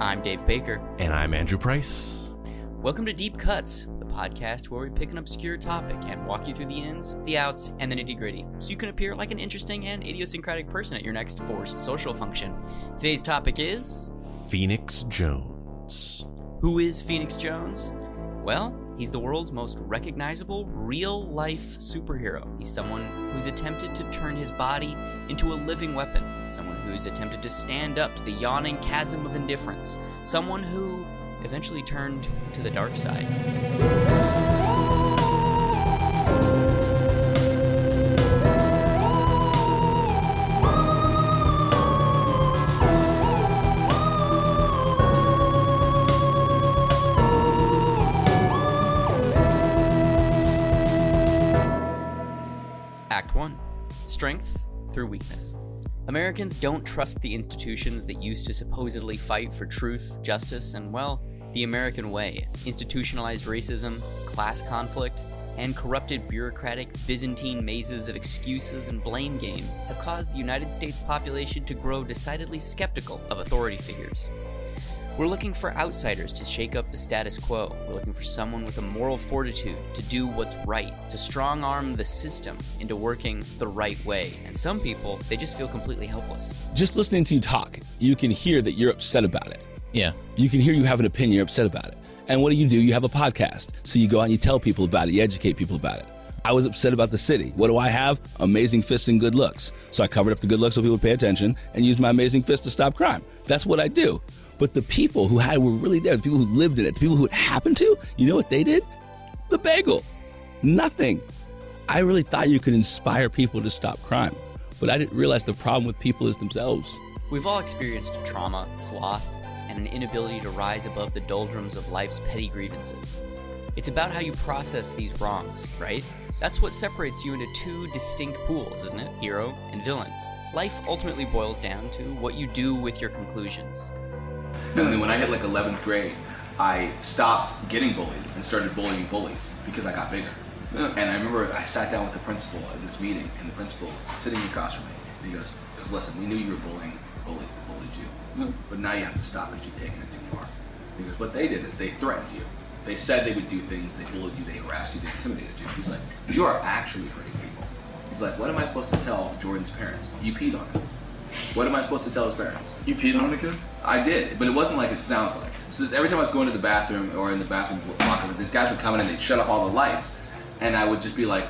I'm Dave Baker. And I'm Andrew Price. Welcome to Deep Cuts, the podcast where we pick an obscure topic and walk you through the ins, the outs, and the nitty gritty, so you can appear like an interesting and idiosyncratic person at your next forced social function. Today's topic is Phoenix Jones. Who is Phoenix Jones? Well, he's the world's most recognizable real life superhero. He's someone who's attempted to turn his body into a living weapon, someone who's attempted to stand up to the yawning chasm of indifference, someone who eventually turned to the dark side. Strength through weakness. Americans don't trust the institutions that used to supposedly fight for truth, justice, and, well, the American way. Institutionalized racism, class conflict, and corrupted bureaucratic Byzantine mazes of excuses and blame games have caused the United States population to grow decidedly skeptical of authority figures. We're looking for outsiders to shake up the status quo. We're looking for someone with a moral fortitude to do what's right, to strong arm the system into working the right way. And some people, they just feel completely helpless. Just listening to you talk, you can hear that you're upset about it. Yeah. You can hear you have an opinion, you're upset about it. And what do you do? You have a podcast. So you go out and you tell people about it, you educate people about it. I was upset about the city. What do I have? Amazing fists and good looks. So I covered up the good looks so people would pay attention and used my amazing fist to stop crime. That's what I do. But the people who had were really there, the people who lived in it, the people who it happened to, you know what they did? The bagel. Nothing. I really thought you could inspire people to stop crime. But I didn't realize the problem with people is themselves. We've all experienced trauma, sloth, and an inability to rise above the doldrums of life's petty grievances. It's about how you process these wrongs, right? That's what separates you into two distinct pools, isn't it? Hero and villain. Life ultimately boils down to what you do with your conclusions. And then when I hit like 11th grade, I stopped getting bullied and started bullying bullies because I got bigger. And I remember I sat down with the principal at this meeting, and the principal sitting across from me, and he goes, goes "Listen, we knew you were bullying bullies that bullied you, but now you have to stop because you've taken it too far." He goes, "What they did is they threatened you. They said they would do things. They bullied you. They harassed you. They intimidated you." He's like, "You are actually hurting people." He's like, "What am I supposed to tell Jordan's parents? You peed on him. What am I supposed to tell his parents?" You peed on a kid? I did, but it wasn't like it sounds like. So every time I was going to the bathroom or in the bathroom locker room, these guys would come in and they'd shut off all the lights, and I would just be like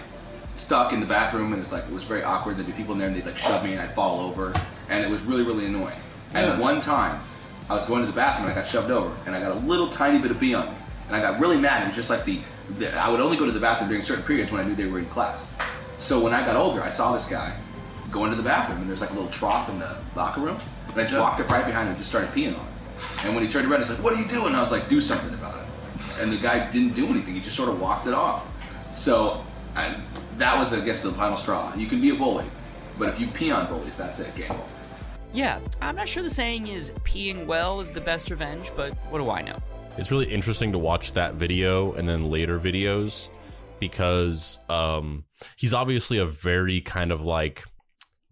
stuck in the bathroom, and it's like it was very awkward. There'd be people in there, and they'd like shove me, and I'd fall over, and it was really really annoying. And Yeah. one time, I was going to the bathroom, and I got shoved over, and I got a little tiny bit of pee on me, and I got really mad. and just like the, the I would only go to the bathroom during certain periods when I knew they were in class. So when I got older, I saw this guy go into the bathroom, and there's like a little trough in the locker room, and I just walked up right behind him and just started peeing on him. And when he turned around, he's like, "What are you doing?" And I was like, "Do something about it." And the guy didn't do anything; he just sort of walked it off. So I, that was, I guess, the final straw. You can be a bully, but if you pee on bullies, that's it, game over. Yeah, I'm not sure the saying is peeing well is the best revenge, but what do I know? It's really interesting to watch that video and then later videos because um, he's obviously a very kind of like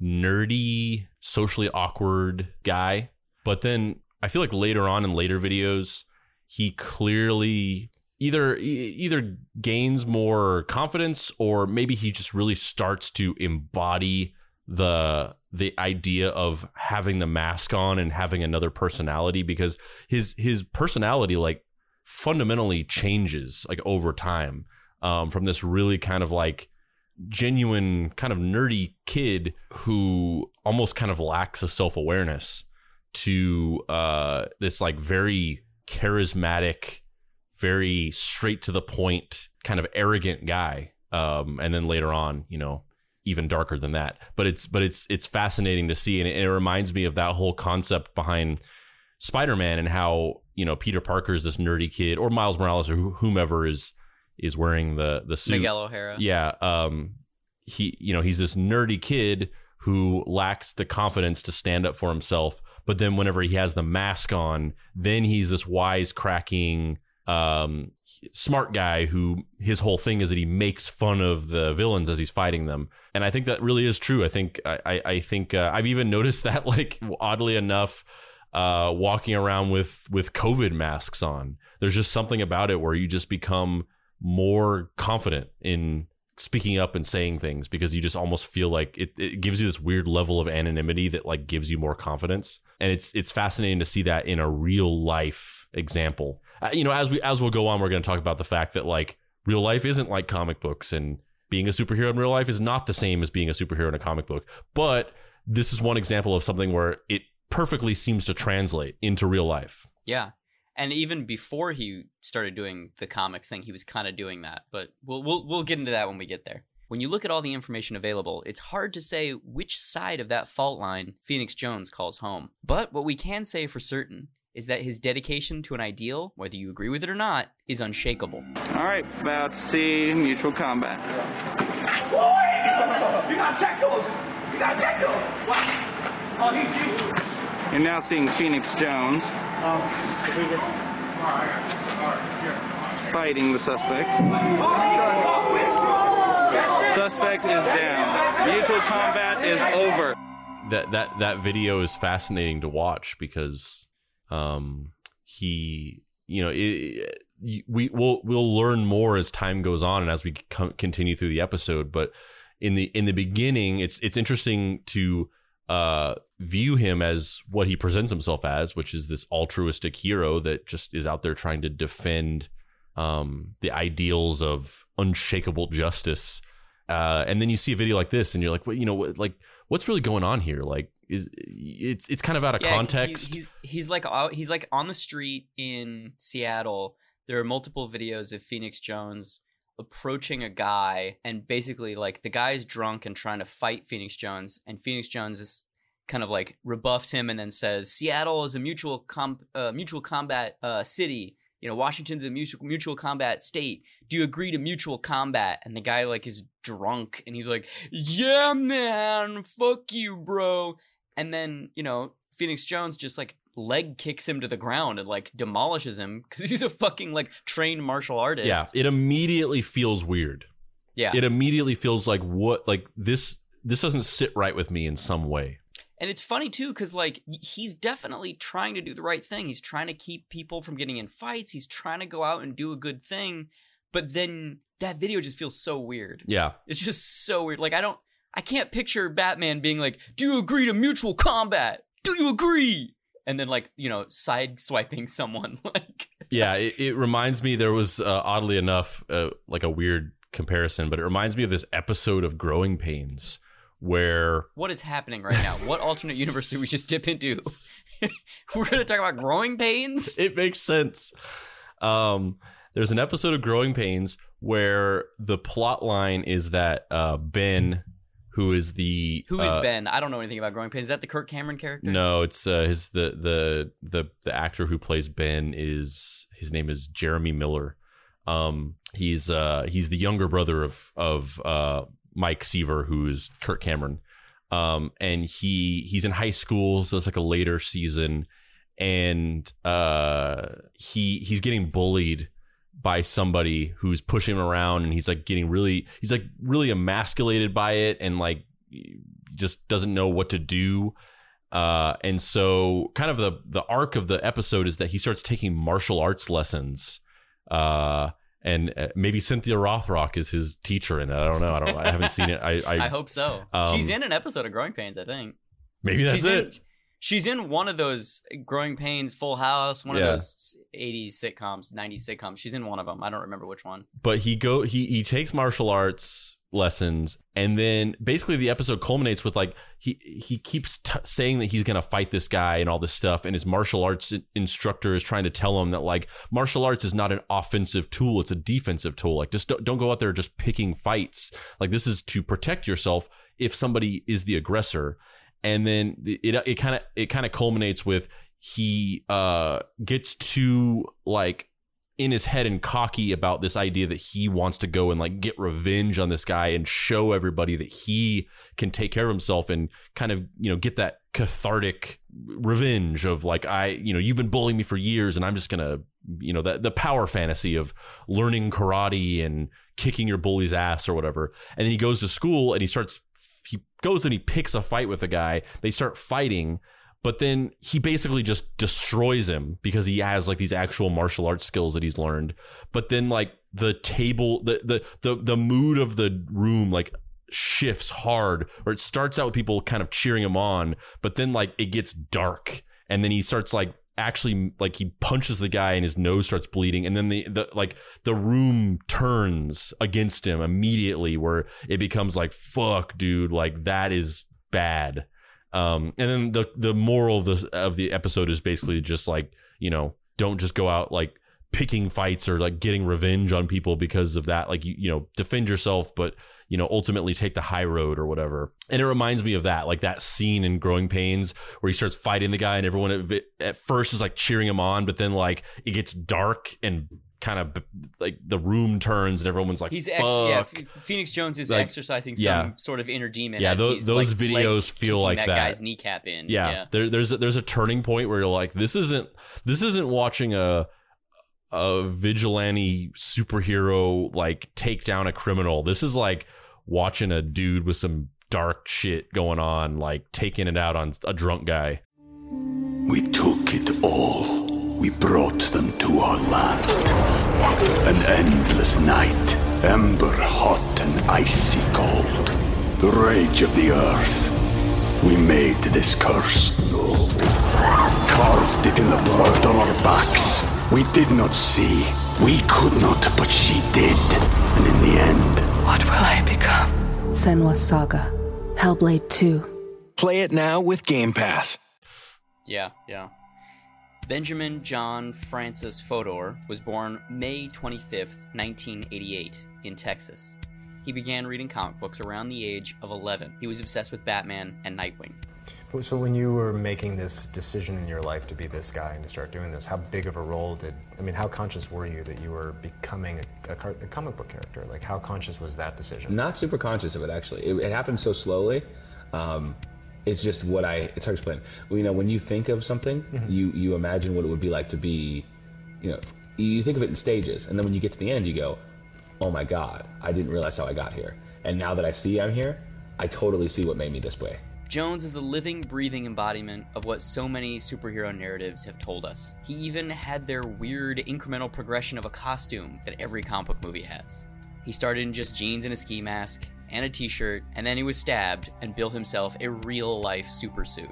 nerdy, socially awkward guy. But then I feel like later on in later videos, he clearly either either gains more confidence or maybe he just really starts to embody the the idea of having the mask on and having another personality because his his personality like fundamentally changes like over time um, from this really kind of like genuine kind of nerdy kid who almost kind of lacks a self-awareness to uh, this like very charismatic very straight to the point kind of arrogant guy um, and then later on you know even darker than that. But it's but it's it's fascinating to see and it, it reminds me of that whole concept behind spider-man and how you know peter parker is this nerdy kid or miles morales or whomever is is wearing the the suit. Miguel O'Hara. yeah um he you know he's this nerdy kid who lacks the confidence to stand up for himself but then whenever he has the mask on then he's this wise cracking um smart guy who his whole thing is that he makes fun of the villains as he's fighting them. And i think that really is true. I think i i, I think uh, i've even noticed that like oddly enough uh walking around with with covid masks on there's just something about it where you just become more confident in speaking up and saying things because you just almost feel like it, it gives you this weird level of anonymity that like gives you more confidence. And it's it's fascinating to see that in a real life example. Uh, you know as we as we'll go on we're going to talk about the fact that like real life isn't like comic books and being a superhero in real life is not the same as being a superhero in a comic book. But this is one example of something where it perfectly seems to translate into real life. Yeah. And even before he started doing the comics thing, he was kind of doing that. But we'll, we'll we'll get into that when we get there. When you look at all the information available, it's hard to say which side of that fault line Phoenix Jones calls home. But what we can say for certain is that his dedication to an ideal, whether you agree with it or not, is unshakable. All right, about to see mutual combat. You gotta check those! You gotta check those! What? Oh, he's You're now seeing Phoenix Jones fighting the suspect. Suspect is down. Mutual combat is over. that that that video is fascinating to watch because um he you know it, we will we'll learn more as time goes on and as we co- continue through the episode but in the in the beginning it's it's interesting to uh view him as what he presents himself as which is this altruistic hero that just is out there trying to defend um the ideals of unshakable justice uh, and then you see a video like this, and you're like, "What? You know, what, like, what's really going on here? Like, is it's it's kind of out of he's- context." He's, he's like he's like on the street in Seattle. There are multiple videos of Phoenix Jones approaching a guy, and basically like the guy's drunk and trying to fight Phoenix Jones, and Phoenix Jones is kind of like rebuffs him and then says Seattle is a mutual com- uh, mutual combat uh, city. You know, Washington's a mutual mutual combat state. Do you agree to mutual combat? And the guy like is drunk and he's like, "Yeah, man, fuck you, bro." And then you know, Phoenix Jones just like leg kicks him to the ground and like demolishes him because he's a fucking like trained martial artist. yeah, it immediately feels weird. yeah. It immediately feels like what like this this doesn't sit right with me in some way. And it's funny too, because like he's definitely trying to do the right thing. He's trying to keep people from getting in fights. He's trying to go out and do a good thing. But then that video just feels so weird. Yeah, It's just so weird. Like I don't, I can't picture Batman being like, "Do you agree to mutual combat? Do you agree?" And then like you know, side swiping someone like. yeah. It, it reminds me. There was uh, oddly enough uh, like a weird comparison, but it reminds me of this episode of Growing Pains where What is happening right now? What alternate universe did we just dip into? We're gonna talk about growing pains. it makes sense. Um, there's an episode of Growing Pains where the plot line is that uh, Ben, who is the Who is uh, Ben? I don't know anything about growing pains. Is that the Kirk Cameron character? No, it's uh, his the the the the actor who plays Ben is his name is Jeremy Miller. Um, he's uh he's the younger brother of of uh Mike Seaver, who's Kirk Cameron. Um, and he he's in high school, so it's like a later season, and uh he he's getting bullied by somebody who's pushing him around and he's like getting really he's like really emasculated by it and like just doesn't know what to do uh, and so kind of the the arc of the episode is that he starts taking martial arts lessons uh, and uh, maybe Cynthia Rothrock is his teacher in it. I don't know. I don't. I haven't seen it. I. I, I hope so. Um, She's in an episode of Growing Pains, I think. maybe that's she's it. In, She's in one of those Growing Pains, Full House, one Yeah. of those 80s sitcoms, 90s sitcoms. She's in one of them. I don't remember which one. but he go he he takes martial arts lessons and then basically the episode culminates with like he he keeps t- saying that he's going to fight this guy and all this stuff and his martial arts instructor is trying to tell him that like martial arts is not an offensive tool it's a defensive tool like just don't, don't go out there just picking fights like this is to protect yourself if somebody is the aggressor and then it it kind of it kind of culminates with he uh gets too like in his head and cocky about this idea that he wants to go and like get revenge on this guy and show everybody that he can take care of himself and kind of you know get that cathartic revenge of like I you know you've been bullying me for years and I'm just gonna you know that the power fantasy of learning karate and kicking your bully's ass or whatever. And then he goes to school and he starts he goes and he picks a fight with a guy they start fighting but then he basically just destroys him because he has like these actual martial arts skills that he's learned. But then like the table the the the, the mood of the room like shifts hard or it starts out with people kind of cheering him on but then like it gets dark and then he starts like actually like he punches the guy and his nose starts bleeding. And then the, the like the room turns against him immediately where it becomes like fuck dude like that is bad. Um and then the the moral of the of the episode is basically just like you know don't just go out like picking fights or like getting revenge on people because of that like you you know defend yourself but you know ultimately take the high road or whatever and it reminds me of that like that scene in growing pains where he starts fighting the guy and everyone at, at first is like cheering him on but then like it gets dark and kind of like the room turns and everyone's like He's Fuck. ex- yeah, Phoenix Jones is Like, exercising some yeah. sort of inner demon. Yeah, as tho- he's, those like, videos feel like that, that. guy's kneecap in. yeah, yeah. There, there's a, there's a turning point where you're like this isn't this isn't watching a a vigilante superhero like take down a criminal this is like watching a dude with some dark shit going on like taking it out on a drunk guy We took it all. We brought them to our land. An endless night, ember hot and icy cold. The rage of the earth. We made this curse. Carved it in the blood on our backs. We did not see. We could not, but she did. And in the end, What will I become? Senua's Saga. Hellblade 2. Play it now with Game Pass. Yeah, yeah. Benjamin John Francis Fodor was born May 25th, 1988, in Texas. He began reading comic books around the age of 11. He was obsessed with Batman and Nightwing. So when you were making this decision in your life to be this guy and to start doing this, how big of a role did I mean? How conscious were you that you were becoming a, a, car- a comic book character? Like, how conscious was that decision? Not super conscious of it actually. It, it happened so slowly. Um, it's just what I. It's hard to explain. Well, you know, when you think of something, you you imagine what it would be like to be. You know, you think of it in stages, and then when you get to the end, you go, "Oh my God, I didn't realize how I got here." And now that I see I'm here, I totally see what made me this way. Jones is the living, breathing embodiment of what so many superhero narratives have told us. He even had their weird incremental progression of a costume that every comic book movie has. He started in just jeans and a ski mask and a t shirt, and then he was stabbed and built himself a real life super suit.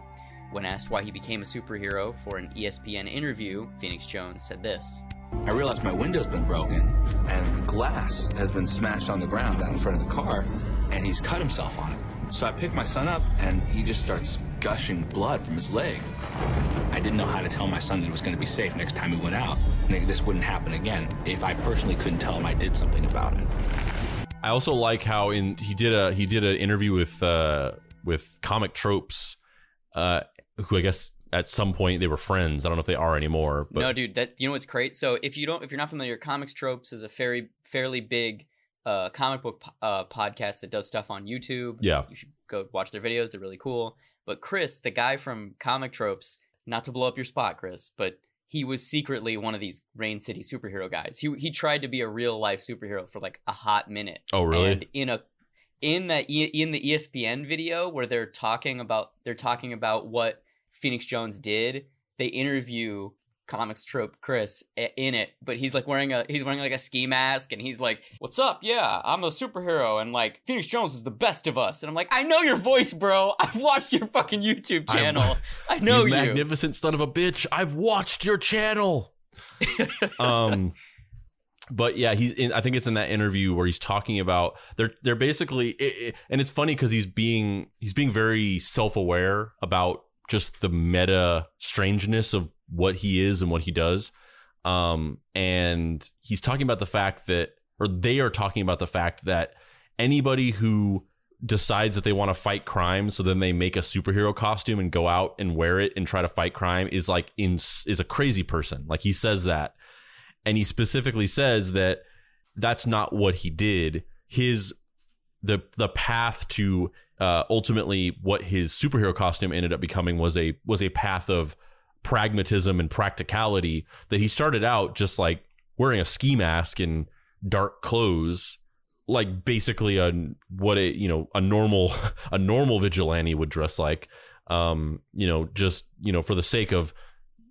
When asked why he became a superhero for an ESPN interview, Phoenix Jones said this. I realized my window's been broken and glass has been smashed on the ground out in front of the car and he's cut himself on it. So I pick my son up and he just starts gushing blood from his leg. I didn't know how to tell my son that it was going to be safe next time he went out. This wouldn't happen again if I personally couldn't tell him I did something about it. I also like how in he did a he did an interview with uh with comic tropes uh who I guess at some point they were friends. I don't know if they are anymore, but no, dude, that you know what's great? So if you don't, if you're not familiar, Comics Tropes is a very fairly big uh, comic book po- uh, podcast that does stuff on YouTube. Yeah. you should go watch their videos; they're really cool. But Chris, the guy from Comic Tropes, not to blow up your spot, Chris, but he was secretly one of these Rain City superhero guys. He he tried to be a real life superhero for like a hot minute. Oh, really? And in a in that E- in the ESPN video where they're talking about they're talking about what Phoenix Jones did, they interview comics trope Chris in it, but he's like wearing a he's wearing like a ski mask and he's like, "What's up? Yeah, I'm a superhero and like Phoenix Jones is the best of us." And I'm like, "I know your voice, bro. I've watched your fucking YouTube I've- channel. I know you." magnificent son of a bitch. I've watched your channel. um, but yeah, he's. In, I think it's in that interview where he's talking about they're they're basically, it, it- and it's funny because he's being he's being very self aware about just the meta strangeness of what he is and what he does. Um, and he's talking about the fact that, or they are talking about the fact that anybody who decides that they want to fight crime, so then they make a superhero costume and go out and wear it and try to fight crime is like in is a crazy person. Like he says that, and he specifically says that that's not what he did. His the the path to uh, ultimately what his superhero costume ended up becoming was a was a path of pragmatism and practicality that he started out just like wearing a ski mask and dark clothes like basically a what a you know a normal a normal vigilante would dress like um you know just you know for the sake of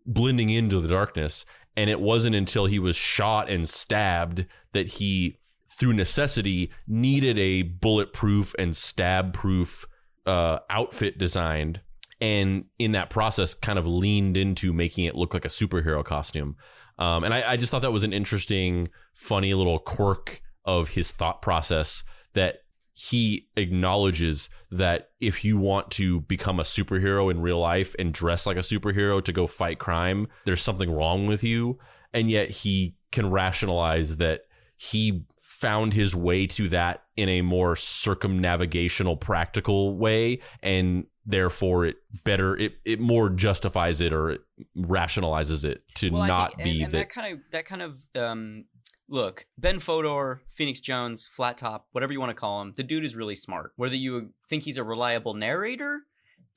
blending into the darkness. And it wasn't until he was shot and stabbed that he through necessity needed a bulletproof and stab proof uh, outfit designed and in that process kind of leaned into making it look like a superhero costume um, and I, I just thought that was an interesting funny little quirk of his thought process that he acknowledges that if you want to become a superhero in real life and dress like a superhero to go fight crime, there's something wrong with you. And yet he can rationalize that he found his way to that in a more circumnavigational, practical way. And therefore it better, it, it more justifies it or it rationalizes it to Well, not think- be and, and that. that kind of that kind of um look ben fodor phoenix jones flat top whatever you want to call him the dude is really smart whether you think he's a reliable narrator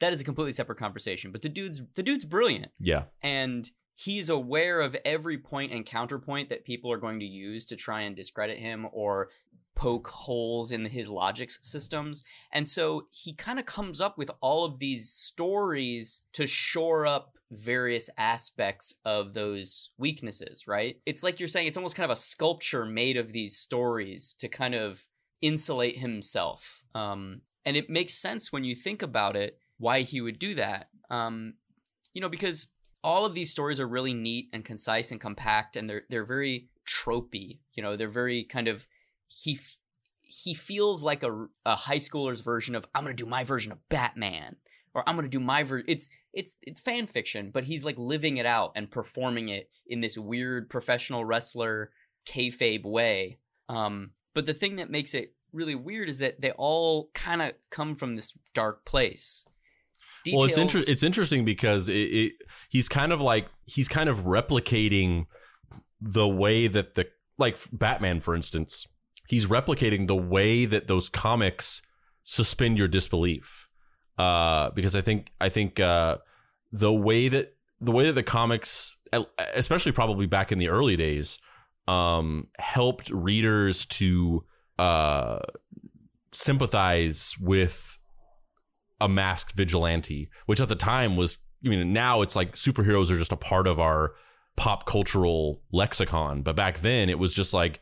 that is a completely separate conversation but the dude's the dude's brilliant yeah. and he's aware of every point and counterpoint that people are going to use to try and discredit him or poke holes in his logic systems. And so he kind of comes up with all of these stories to shore up various aspects of those weaknesses right? It's like you're saying it's almost kind of a sculpture made of these stories to kind of insulate himself. Um and it makes sense when you think about it why he would do that. Um you know because all of these stories are really neat and concise and compact and they're they're very tropey you know they're very kind of he f- he feels like a, a high schooler's version of i'm gonna do my version of batman or i'm gonna do my version it's it's it's fan fiction but he's like living it out and performing it in this weird professional wrestler kayfabe way. Um but the thing that makes it really weird is that they all kind of come from this dark place. Well, it's inter- it's interesting because it, it he's kind of like he's kind of replicating the way that the like Batman, for instance, he's replicating the way that those comics suspend your disbelief. Uh, because I think I think uh, the way that the way that the comics, especially probably back in the early days, um, helped readers to uh, sympathize with a masked vigilante, which at the time was, I mean, now it's like superheroes are just a part of our pop cultural lexicon. But back then it was just like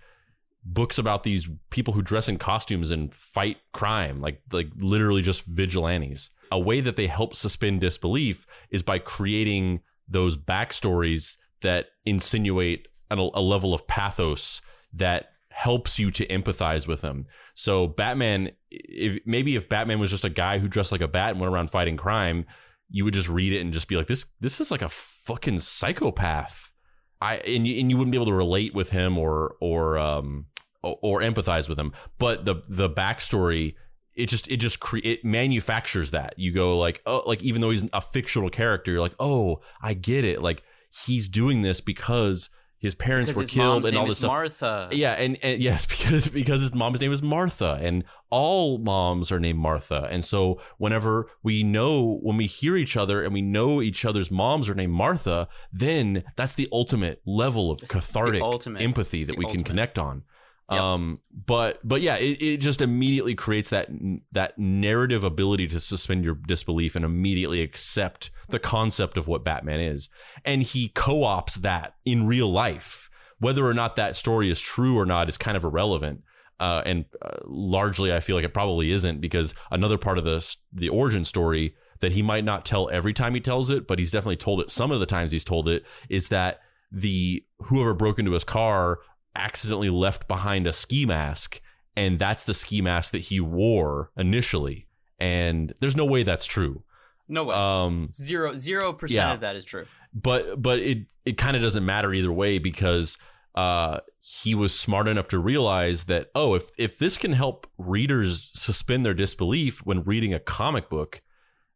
books about these people who dress in costumes and fight crime, like, like literally just vigilantes. A way that they help suspend disbelief is by creating those backstories that insinuate an, a level of pathos that helps you to empathize with them. So Batman, if maybe if Batman was just a guy who dressed like a bat and went around fighting crime, you would just read it and just be like, this this is like a fucking psychopath. I and you, and you wouldn't be able to relate with him or or um or, or empathize with him. But the the backstory it just it just cre- it manufactures that you go like oh like even though he's a fictional character you're like oh I get it like he's doing this because his parents Because were his killed and all this is stuff. Martha. Yeah, and, and yes, because because his mom's name is Martha, and all moms are named Martha, and so whenever we know when we hear each other and we know each other's moms are named Martha, then that's the ultimate level of It's- it's cathartic ultimate- empathy it's that we can connect on. Um, but but yeah, it, it just immediately creates that that narrative ability to suspend your disbelief and immediately accept the concept of what Batman is, and he co-ops that in real life. Whether or not that story is true or not is kind of irrelevant. Uh, and uh, largely, I feel like it probably isn't because another part of the the origin story that he might not tell every time he tells it, but he's definitely told it some of the times he's told it is that the whoever broke into his car accidentally left behind a ski mask and that's the ski mask that he wore initially and there's no way that's true No way. um Zero zero percent yeah. of that is true. but but it it kind of doesn't matter either way because uh he was smart enough to realize that oh if if this can help readers suspend their disbelief when reading a comic book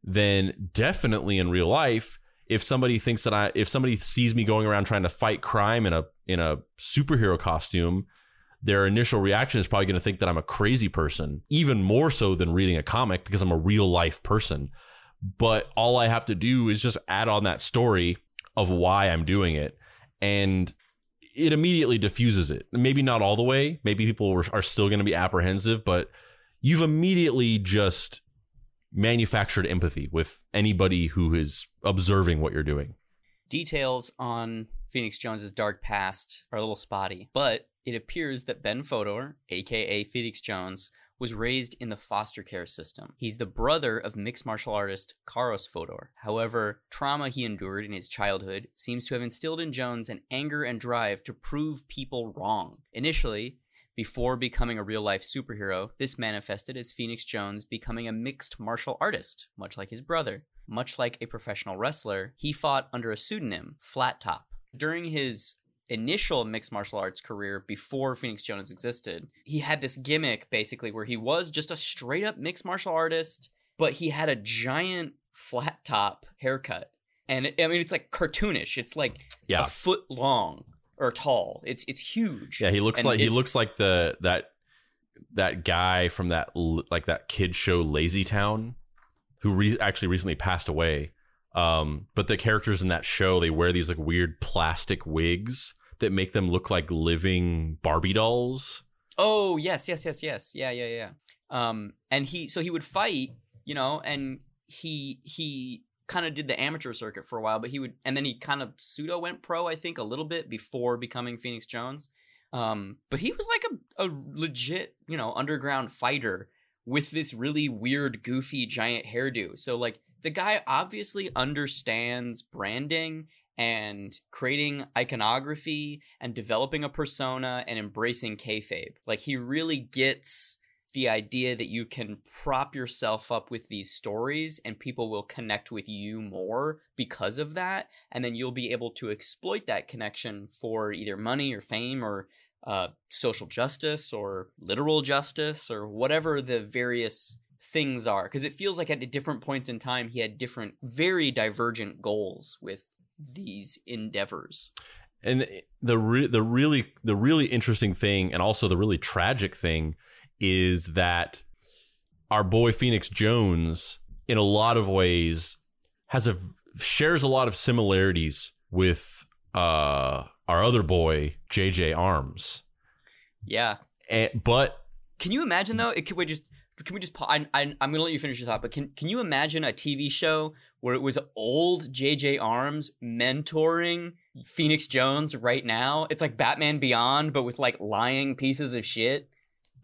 then definitely in real life if somebody thinks that I if somebody sees me going around trying to fight crime in a in a superhero costume their initial reaction is probably going to think that I'm a crazy person even more so than reading a comic because I'm a real life person. But all I have to do is just add on that story of why I'm doing it and it immediately diffuses it. Maybe not all the way maybe people are- still going to be apprehensive but you've immediately just manufactured empathy with anybody who is observing what you're doing Details on Phoenix Jones's dark past are a little spotty, but it appears that Ben Fodor, aka Phoenix Jones, was raised in the foster care system. He's the brother of mixed martial artist Caros Fodor. However, trauma he endured in his childhood seems to have instilled in Jones an anger and drive to prove people wrong. Initially, before becoming a real life superhero, this manifested as Phoenix Jones becoming a mixed martial artist, much like his brother. Much like a professional wrestler, he fought under a pseudonym, Flat Top. During his initial mixed martial arts career before Phoenix Jones existed, he had this gimmick basically where he was just a straight up mixed martial artist, but he had a giant flat top haircut. And it, I mean, it's like cartoonish. It's like Yeah. a foot long or tall. It's it's huge. yeah he looks And like he looks like the that that guy from that like that kid show Lazy Town who re- actually recently passed away um but the characters in that show they wear these like weird plastic wigs that make them look like living Barbie dolls Oh yes, yes, yes, yes. Yeah, yeah, yeah. Um, and he so he would fight, you know, and he he kind of did the amateur circuit for a while, but he would and then he kind of pseudo went pro, I think, a little bit before becoming Phoenix Jones. Um, but he was like a, a legit, you know, underground fighter with this really weird, goofy, giant hairdo. So like the guy obviously understands branding and creating iconography and developing a persona and embracing kayfabe. Like he really gets the idea that you can prop yourself up with these stories and people will connect with you more because of that and then you'll be able to exploit that connection for either money or fame or uh, social justice or literal justice or whatever the various things are. Because it feels like at different points in time he had different very divergent goals with these endeavors. And the re- the really the really interesting thing and also the really tragic thing is that our boy Phoenix Jones in a lot of ways has a shares a lot of similarities with uh our other boy JJ Armes. Yeah. And, but can you imagine though? It, can we just can we just I, I, i'm gonna let you finish your thought but can, can you imagine a tv show where it was old jj armes mentoring phoenix jones right now? It's like batman beyond but with like lying pieces of shit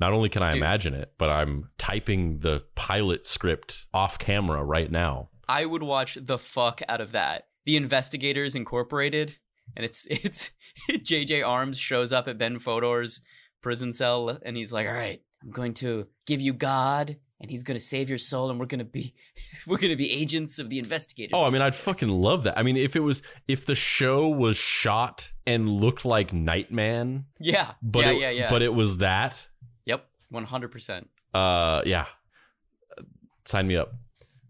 not only can I Dude. imagine it but I'm typing the pilot script off camera right now I would watch the fuck out of that. The Investigators Incorporated, and it's it's JJ Armes shows up at Ben Fodor's prison cell, and he's like, "All right, I'm going to give you God, and He's going to save your soul, and we're going to be we're going to be agents of the investigators." Oh, I mean, I'd fucking love that. I mean, if it was if the show was shot and looked like Nightman, yeah, but yeah, it, yeah, yeah. but it was that, yep, one hundred percent. uh, yeah, sign me up.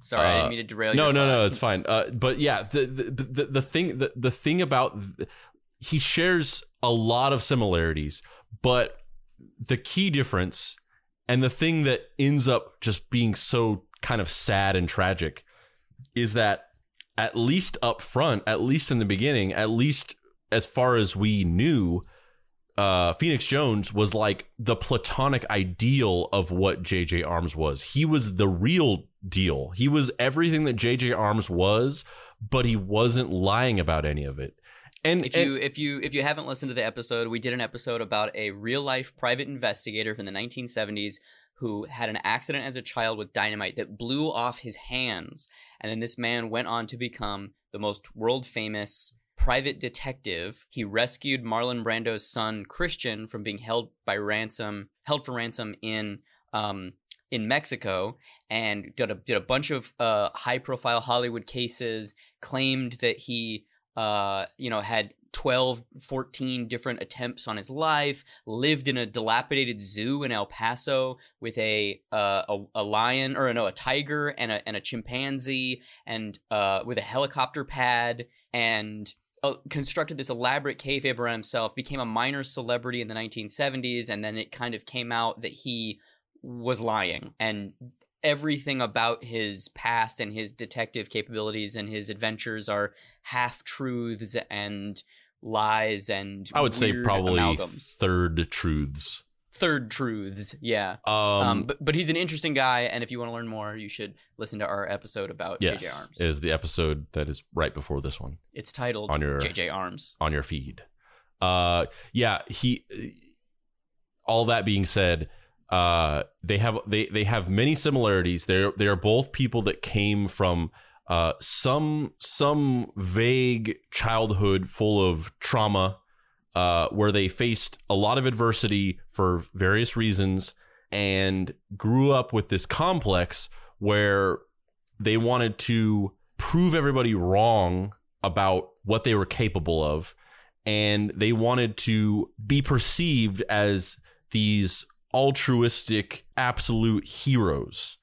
Sorry, I Uh, didn't mean to derail. No, your no, thought. no, it's fine. Uh, but yeah, the the the, the thing the, the thing about he shares a lot of similarities, but the key difference and the thing that ends up just being so kind of sad and tragic is that at least up front, at least in the beginning, at least as far as we knew, uh, Phoenix Jones was like the platonic ideal of what JJ Armes was. He was the real deal. He was everything that JJ Armes was, but he wasn't lying about any of it. And if you if you if you haven't listened to the episode, we did an episode about a real life private investigator from the 1970s who had an accident as a child with dynamite that blew off his hands, and then this man went on to become the most world famous private detective. He rescued Marlon Brando's son Christian from being held by ransom, held for ransom in um, in Mexico, and did a did a bunch of uh, high profile Hollywood cases. Claimed that he uh, you know had 12 14 different attempts on his life lived in a dilapidated zoo in el paso with a uh, a, a, lion or no a tiger and a, and a chimpanzee and uh, with a helicopter pad and uh, constructed this elaborate kayfabe around himself became a minor celebrity in the 1970s and then it kind of came out that he was lying and everything about his past and his detective capabilities and his adventures are half truths and lies and I would say probably amalgams. third truths. Third truths, yeah. Um, um, but but he's an interesting guy, and if you want to learn more, you should listen to our episode about yes, JJ Armes. Is the episode that is right before this one. It's titled on your JJ Armes on your feed. Uh, yeah, he. All that being said, uh, they have they they have many similarities. They're they are both people that came from uh, some some vague childhood full of trauma, uh, where they faced a lot of adversity for various reasons, and grew up with this complex where they wanted to prove everybody wrong about what they were capable of, and they wanted to be perceived as these altruistic absolute heroes.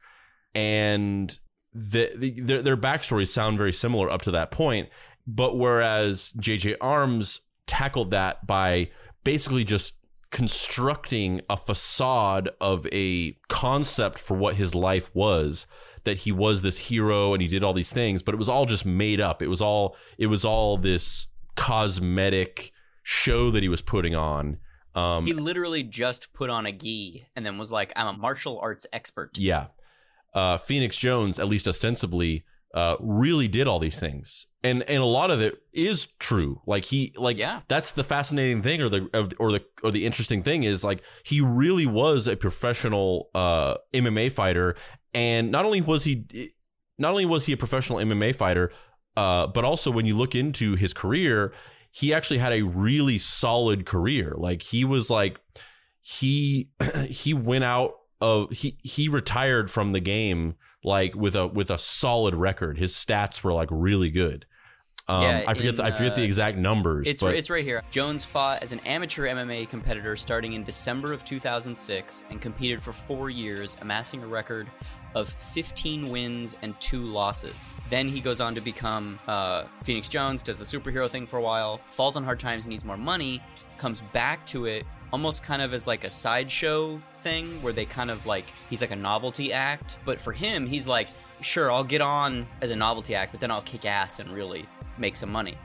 And the, the, their, their backstories sound very similar up to that point. But whereas jj armes tackled that by basically just constructing a facade of a concept for what his life was that he was this hero and he did all these things but it was all just made up. It was all it was all this cosmetic show that he was putting on. Um, he literally just put on a gi and then was like, "I'm a martial arts expert." Yeah, uh, Phoenix Jones, at least ostensibly, uh, really did all these things, and and a lot of it is true. Like he, like yeah. that's the fascinating thing, or the or the or the interesting thing is like he really was a professional uh, MMA fighter, and not only was he, not only was he a professional MMA fighter, uh, but also when you look into his career he actually had a really solid career. Like he was like he he went out of he he retired from the game like with a with a solid record. His stats were like really good. Um, yeah, I forget in, the, I forget the uh, exact numbers. It's but it's right here. Jones fought as an amateur MMA competitor starting in December of 2006 and competed for four years, amassing a record of 15 wins and two losses. Then he goes on to become uh, Phoenix Jones, does the superhero thing for a while, falls on hard times, needs more money, comes back to it almost kind of as like a sideshow thing where they kind of like he's like a novelty act. But for him, he's like, sure, I'll get on as a novelty act, but then I'll kick ass and really make some money.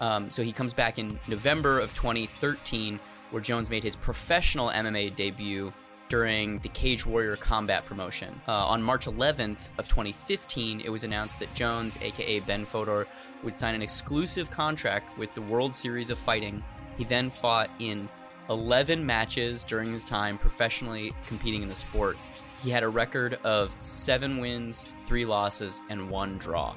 Um, so he comes back in November of 2013, where Jones made his professional MMA debut during the Cage Warrior Combat promotion. Uh, on March 11th of 2015, it was announced that Jones, aka Ben Fodor, would sign an exclusive contract with the World Series of Fighting. He then fought in 11 matches during his time professionally competing in the sport. He had a record of seven wins, three losses, and one draw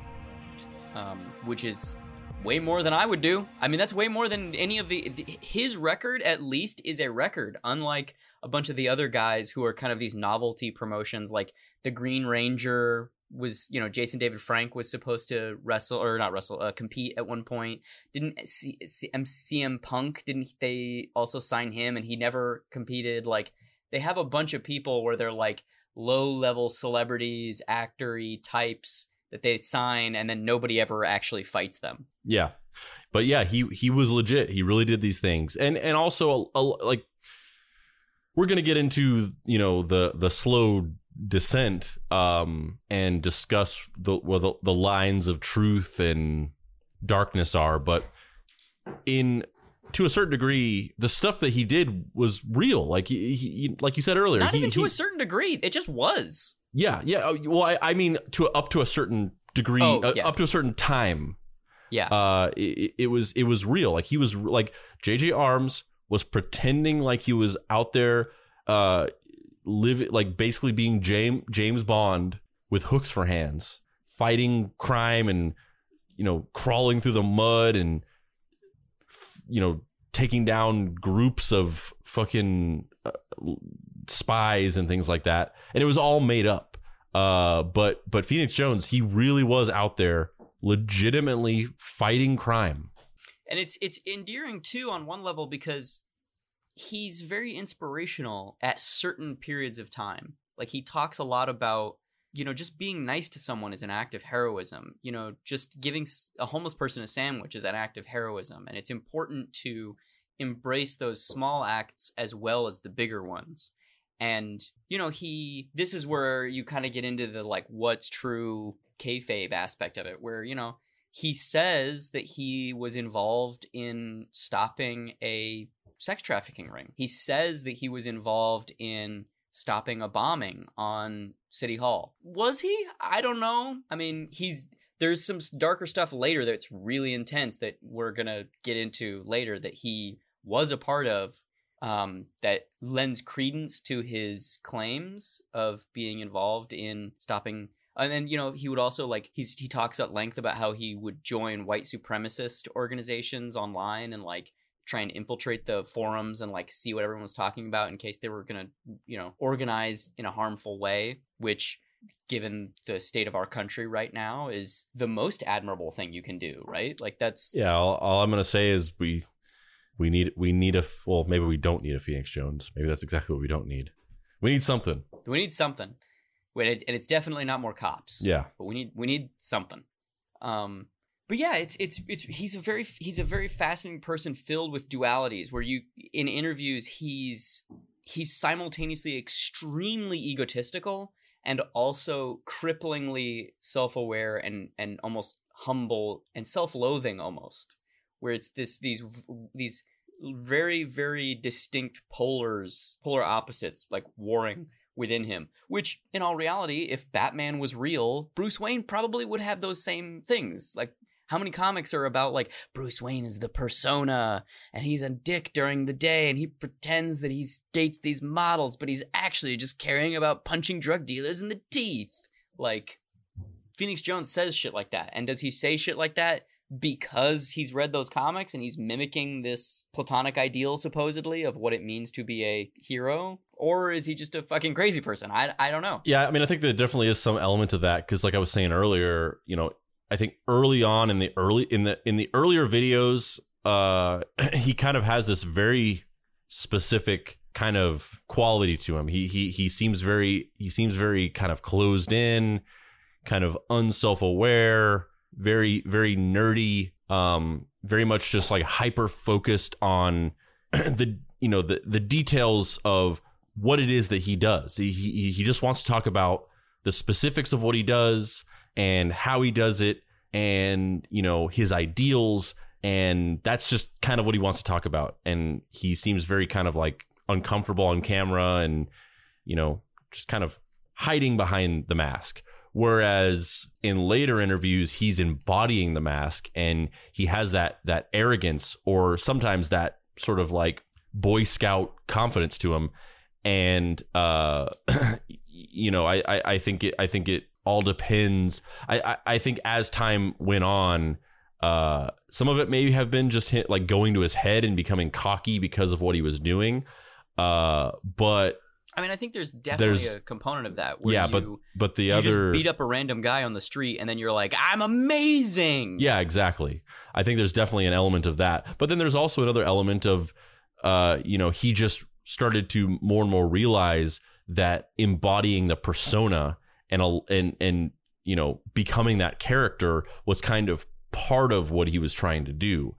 um, which is way more than I would do. I mean, that's way more than any of the, the, his record at least is a record, unlike a bunch of the other guys who are kind of these novelty promotions like the Green Ranger was, you know, Jason David Frank was supposed to wrestle or not wrestle, uh, compete at one point. Didn't C- C- CM Punk didn't they also sign him and he never competed like they have a bunch of people where they're like low level celebrities, actory types that they sign and then nobody ever actually fights them. Yeah. But yeah, he he was legit. He really did these things. And and also a, a, like we're going to get into, you know, the the slow descent um and discuss the well, the, the lines of truth and darkness are, but in to a certain degree, the stuff that he did was real. Like he, he like you said earlier, Not he, even to he- a certain degree. It just was. yeah, yeah. oh, Well, I, I mean, to up to a certain degree, Oh, uh, yeah. up to a certain time. Yeah. Uh, it, it was it was real. Like he was like JJ Armes was pretending like he was out there, uh, live like basically being James James Bond with hooks for hands, fighting crime and you know crawling through the mud and you know taking down groups of fucking uh, spies and things like that. And it was all made up. Uh but but Phoenix Jones he really was out there legitimately fighting crime. And it's it's endearing too on one level because he's very inspirational at certain periods of time. Like he talks a lot about you know just being nice to someone is an act of heroism. You know just giving a homeless person a sandwich is an act of heroism and it's important to embrace those small acts as well as the bigger ones. And you know he this is where you kind of get into the like what's true kayfabe aspect of it where you know he says that he was involved in stopping a sex trafficking ring. He says that he was involved in stopping a bombing on City Hall. Was he? I don't know. I mean, he's there's some darker stuff later that's really intense that we're going to get into later that he was a part of um, that lends credence to his claims of being involved in stopping and then you know he would also like he's he talks at length about how he would join white supremacist organizations online and like try and infiltrate the forums and like see what everyone was talking about in case they were gonna you know organize in a harmful way which given the state of our country right now is the most admirable thing you can do right? Like that's yeah all, all i'm gonna say is we we need we need a well maybe we don't need a phoenix jones. Maybe that's exactly what we don't need. We need something. We need something. And it's definitely not more cops. Yeah. but we need we need something. Um but yeah it's it's it's he's a very he's a very fascinating person filled with dualities where you in interviews he's he's simultaneously extremely egotistical and also cripplingly self-aware and and almost humble and self-loathing almost where it's this these these very very distinct polars polar opposites like warring within him which in all reality if batman was real bruce wayne probably would have those same things. Like how many comics are about like bruce wayne is the persona and he's a dick during the day and he pretends that he dates these models but he's actually just caring about punching drug dealers in the teeth. Like phoenix jones says shit like that and does he say shit like that because he's read those comics and he's mimicking this platonic ideal supposedly of what it means to be a hero? Or is he just a fucking crazy person? I, I don't know. Yeah, I mean, I think there definitely is some element of that because, like I was saying earlier, you know, I think early on in the early in the in the earlier videos, uh, he kind of has this very specific kind of quality to him. He he he seems very he seems very kind of closed in, kind of unself aware, very very nerdy, um, very much just like hyper focused on the you know the the details of what it is that he does. He he he just wants to talk about the specifics of what he does and how he does it and you know his ideals. And that's just kind of what he wants to talk about. And he seems very kind of like uncomfortable on camera and you know just kind of hiding behind the mask. Whereas in later interviews he's embodying the mask and he has that that arrogance or sometimes that sort of like boy scout confidence to him. And uh you know I, I i think it i think it all depends i i, I think as time went on uh some of it may have been just hit, like going to his head and becoming cocky because of what he was doing uh but i mean i think there's definitely There's- a component of that where yeah you, but but the you other just beat up a random guy on the street and then you're like i'm amazing Yeah, exactly. I think there's definitely an element of that. But then there's also another element of uh, you know, he just started to more and more realize that embodying the persona and a- and and you know, becoming that character was kind of part of what he was trying to do.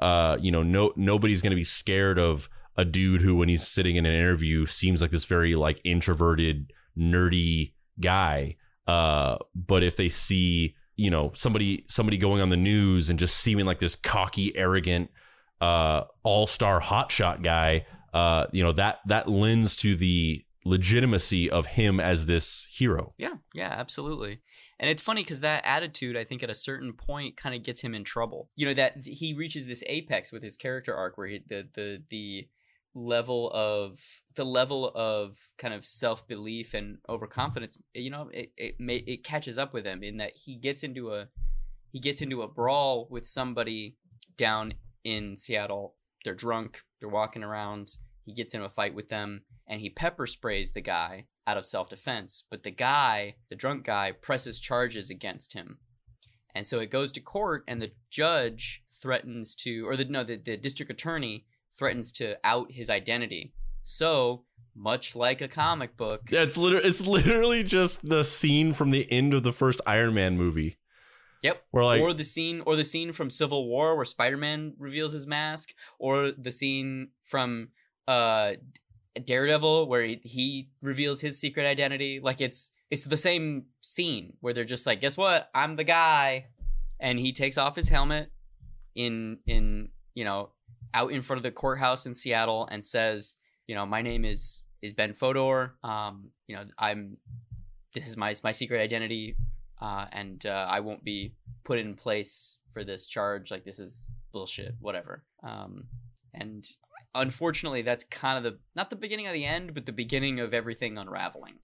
Uh, you know, no nobody's going to be scared of a dude who when he's sitting in an interview seems like this very like introverted, nerdy guy. Uh, but if they see, you know, somebody somebody going on the news and just seeming like this cocky, arrogant, uh, all star hotshot guy, uh, you know that that lends to the legitimacy of him as this hero. Yeah, yeah, absolutely. And it's funny because that attitude, I think, at a certain point, kind of gets him in trouble. You know that he reaches this apex with his character arc, where he, the the the level of the level of kind of self belief and overconfidence. You know, it it may, it catches up with him in that he gets into a he gets into a brawl with somebody down in Seattle. They're drunk. They're walking around. He gets into a fight with them and he pepper sprays the guy out of self defense. But the guy, the drunk guy, presses charges against him. And so it goes to court, and the judge threatens to, or the no, the, the district attorney threatens to out his identity. So much like a comic book, Yeah, it's literally it's literally just the scene from the end of the first Iron Man movie. Yep. Where like or the scene or the scene from Civil War where Spider-Man reveals his mask or the scene from uh Daredevil where he, he reveals his secret identity like it's it's the same scene where they're just like guess what I'm the guy and he takes off his helmet in in you know out in front of the courthouse in Seattle and says you know my name is is Ben Fodor um you know I'm this is my my secret identity uh, and uh, I won't be put in place for this charge. Like this is bullshit, whatever. Um, and unfortunately, that's kind of the not the beginning of the end, but the beginning of everything unraveling.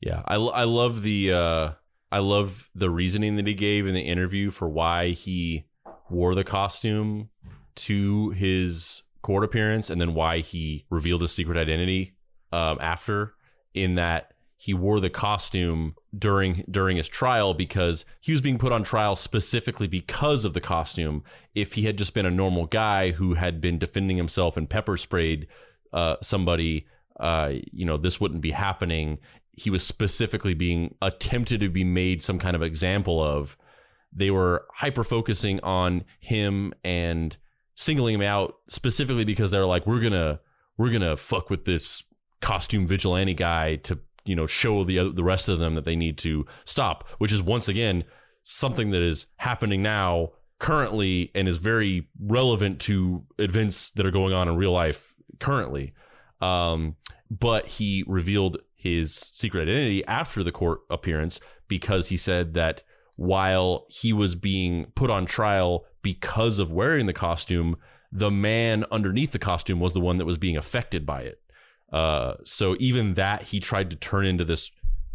Yeah, I, I love the uh, I love the reasoning that he gave in the interview for why he wore the costume to his court appearance, and then why he revealed his secret identity um, after. In that he wore the costume during during his trial because he was being put on trial specifically because of the costume. If he had just been a normal guy who had been defending himself and pepper sprayed uh, somebody, uh, you know, this wouldn't be happening. He was specifically being attempted to be made some kind of example of. They were hyper focusing on him and singling him out specifically because they're like, we're gonna we're gonna fuck with this costume vigilante guy to you know show the the rest of them that they need to stop which is once again something that is happening now currently and is very relevant to events that are going on in real life currently. Um, but he revealed his secret identity after the court appearance because he said that while he was being put on trial because of wearing the costume the man underneath the costume was the one that was being affected by it uh, so even that he tried to turn into this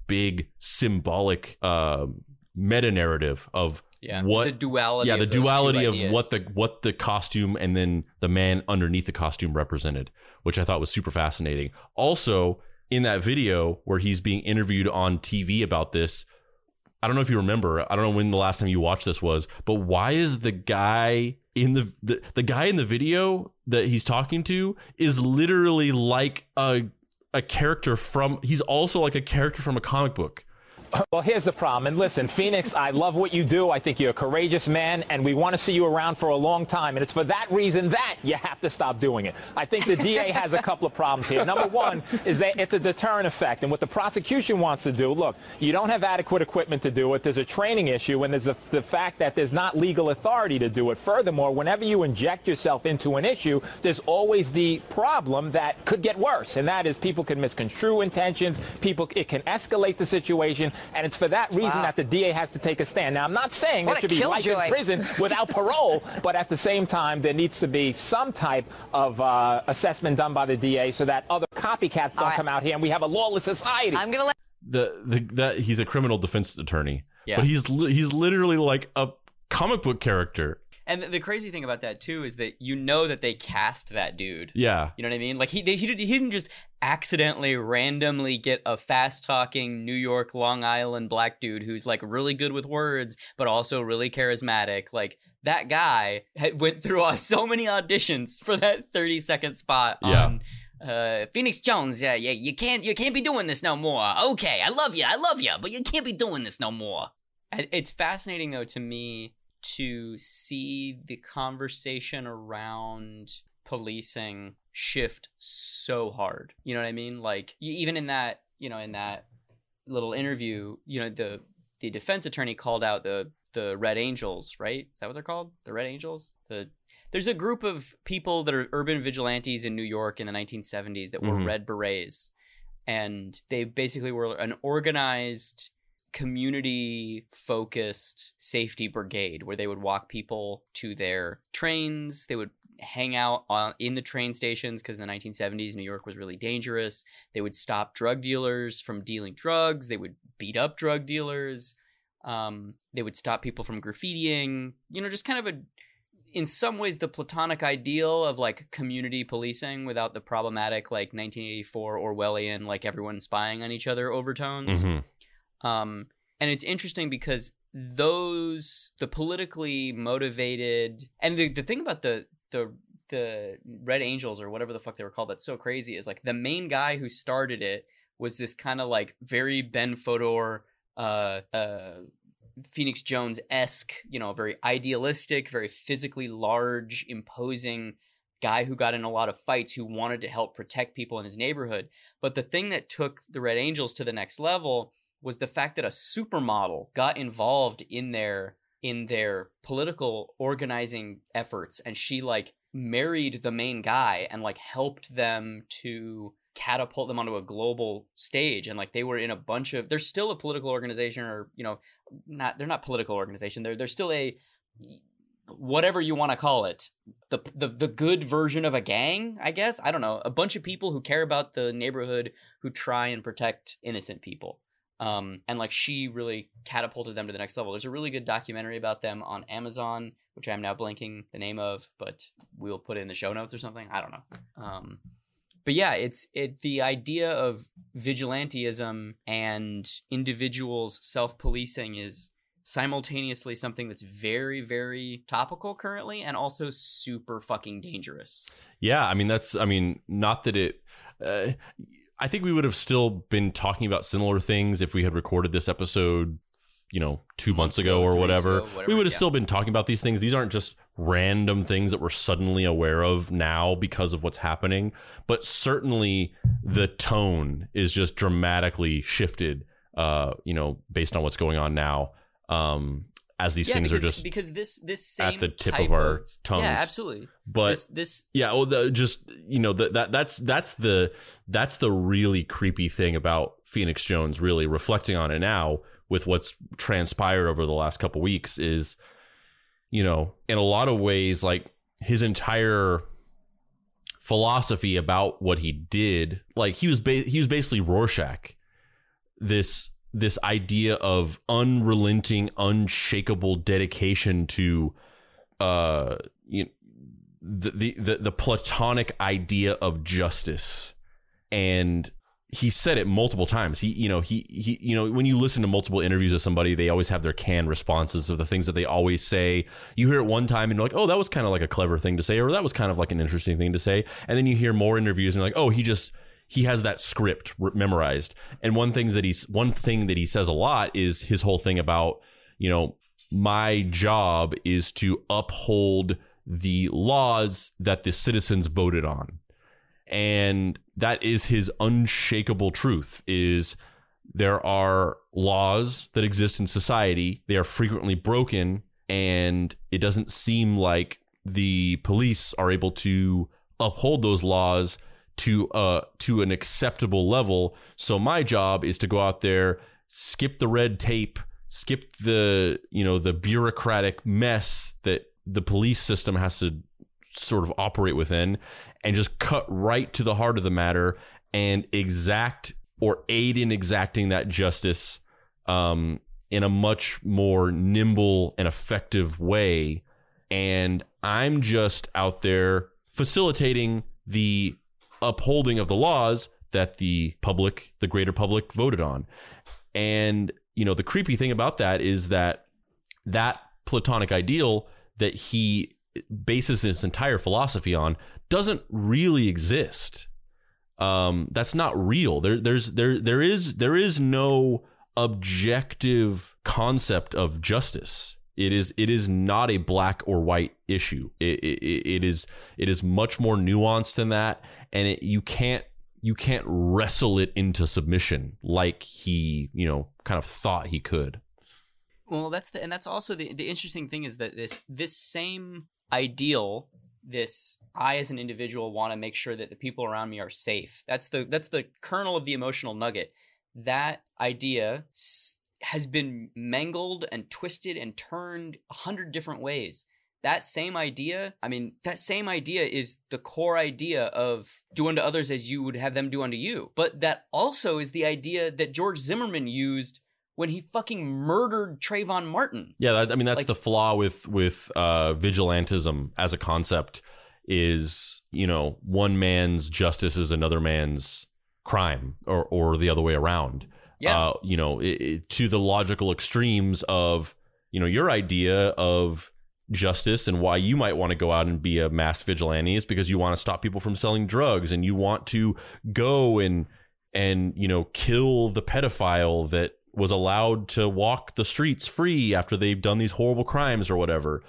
big symbolic uh, meta narrative of Yeah, what the duality Yeah, of the two duality of ideas. what the what the costume and then the man underneath the costume represented, which I thought was super fascinating. Also, in that video where he's being interviewed on TV about this, I don't know if you remember. I don't know when the last time you watched this was, but why is the guy in the the, the guy in the video that he's talking to is literally like a a character from he's also like a character from a comic book. Well, here's the problem. And listen, Phoenix, I love what you do. I think you're a courageous man, and we want to see you around for a long time. And it's for that reason that you have to stop doing it. I think the DA has a couple of problems here. Number one is that it's a deterrent effect. And what the prosecution wants to do, look, you don't have adequate equipment to do it. There's a training issue, and there's the, the fact that there's not legal authority to do it. Furthermore, whenever you inject yourself into an issue, there's always the problem that could get worse, and that is people can misconstrue intentions. People, it can escalate the situation. And it's for that reason that the DA has to take a stand. Now, I'm not saying What there should be life in prison without parole, but at the same time, there needs to be some type of uh, assessment done by the DA so that other copycats don't come out here and we have a lawless society. I'm going to let the the that he's a criminal defense attorney. Yeah. But he's li- he's literally like a comic book character. And the, the crazy thing about that too is that you know that they cast that dude. Yeah. You know what I mean? Like he they, he, did, he didn't just accidentally randomly get a fast talking New York Long Island black dude who's like really good with words but also really charismatic. Like that guy had went through uh, so many auditions for that 30 second spot Yeah. on uh, Phoenix Jones, yeah, yeah, you can't, you can't be doing this no more. Okay, I love you, I love you, but you can't be doing this no more. It's fascinating though to me to see the conversation around policing shift so hard. You know what I mean? Like even in that, you know, in that little interview, you know, the the defense attorney called out the the Red Angels, right? Is that what they're called? The Red Angels? The there's a group of people that are urban vigilantes in New York in the 1970s that were Mhm. red berets and they basically were an organized community focused safety brigade where they would walk people to their trains. They would hang out on, in the train stations because in the 1970s new york was really dangerous. They would stop drug dealers from dealing drugs. They would beat up drug dealers. Um, they would stop people from graffitiing. You know just kind of a in some ways the platonic ideal of like community policing without the problematic like 1984 Orwellian like everyone spying on each other overtones. Mhm. Um, and it's interesting because those the politically motivated and the the thing about the the the Red Angels or whatever the fuck they were called that's so crazy is like the main guy who started it was this kind of like very Ben Fodor uh uh Phoenix Jones esque, you know, very idealistic, very physically large, imposing guy who got in a lot of fights who wanted to help protect people in his neighborhood. But the thing that took the Red Angels to the next level was the fact that a supermodel got involved in their in their political organizing efforts and she like married the main guy and like helped them to catapult them onto a global stage. And like they were in a bunch of they're still a political organization or you know not they're not political organization. They're they're still a whatever you want to call it the, the the good version of a gang i guess? I don't know. A bunch of people who care about the neighborhood who try and protect innocent people um and like she really catapulted them to the next level. There's a really good documentary about them on amazon which i'm now blanking the name of but we'll put it in the show notes or something. I don't know. Um but yeah, it's it the idea of vigilantism and individuals self-policing is simultaneously something that's very very topical currently and also super fucking dangerous. Yeah, I mean that's I mean not that it uh, I think we would have still been talking about similar things if we had recorded this episode you know 2 months ago or whatever. ago, whatever, We would have yeah. still been talking about these things. These aren't just random things that we're suddenly aware of now because of what's happening, but certainly the tone is just dramatically shifted uh you know based on what's going on now. Um as these yeah, things because, are just because this this same at the tip of our tongues. Yeah, absolutely. But this, this yeah, well, the, just you know that that that's that's the that's the really creepy thing about Phoenix Jones. Really reflecting on it now with what's transpired over the last couple weeks is, you know, in a lot of ways, like his entire philosophy about what he did, like he was ba- he was basically Rorschach. This this idea of unrelenting, unshakable dedication to uh you the, the the the platonic idea of justice. And he said it multiple times. He you know he he you know when you listen to multiple interviews of somebody they always have their canned responses of the things that they always say. You hear it one time and you're like oh that was kind of like a clever thing to say or that was kind of like an interesting thing to say. And then you hear more interviews and you're like oh he just he has that script memorized. And one things that he's one thing that he says a lot is his whole thing about you know my job is to uphold the laws that the citizens voted on. And that is his unshakable truth is there are laws that exist in society. They are frequently broken and it doesn't seem like the police are able to uphold those laws to uh to an acceptable level so my job is to go out there skip the red tape skip the you know the bureaucratic mess that the police system has to sort of operate within and just cut right to the heart of the matter and exact or aid in exacting that justice um, in a much more nimble and effective way. And I'm just out there facilitating the upholding of the laws that the public, the greater public, voted on. And, you know, the creepy thing about that is that that platonic ideal that he bases his entire philosophy on doesn't really exist. Um, that's not real. There, there's there there is there is no objective concept of justice. It is it is not a black or white issue. It, it, it is it is much more nuanced than that, and it, you can't you can't wrestle it into submission like he you know kind of thought he could. Well, that's the and that's also the the interesting thing is that this this same ideal this I as an individual want to make sure that the people around me are safe. That's the that's the kernel of the emotional nugget. That idea s- has been mangled and twisted and turned a hundred different ways. That same idea, I mean, that same idea is the core idea of do unto others as you would have them do unto you. But that also is the idea that George Zimmerman used when he fucking murdered Trayvon Martin. Yeah, that, I mean that's Like- the flaw with with uh, vigilantism as a concept is you know one man's justice is another man's crime or or the other way around. Yeah. Uh, you know, it, it- to the logical extremes of you know your idea of justice and why you might want to go out and be a mass vigilante is because you want to stop people from selling drugs and you want to go and and you know kill the pedophile that was allowed to walk the streets free after they've done these horrible crimes or whatever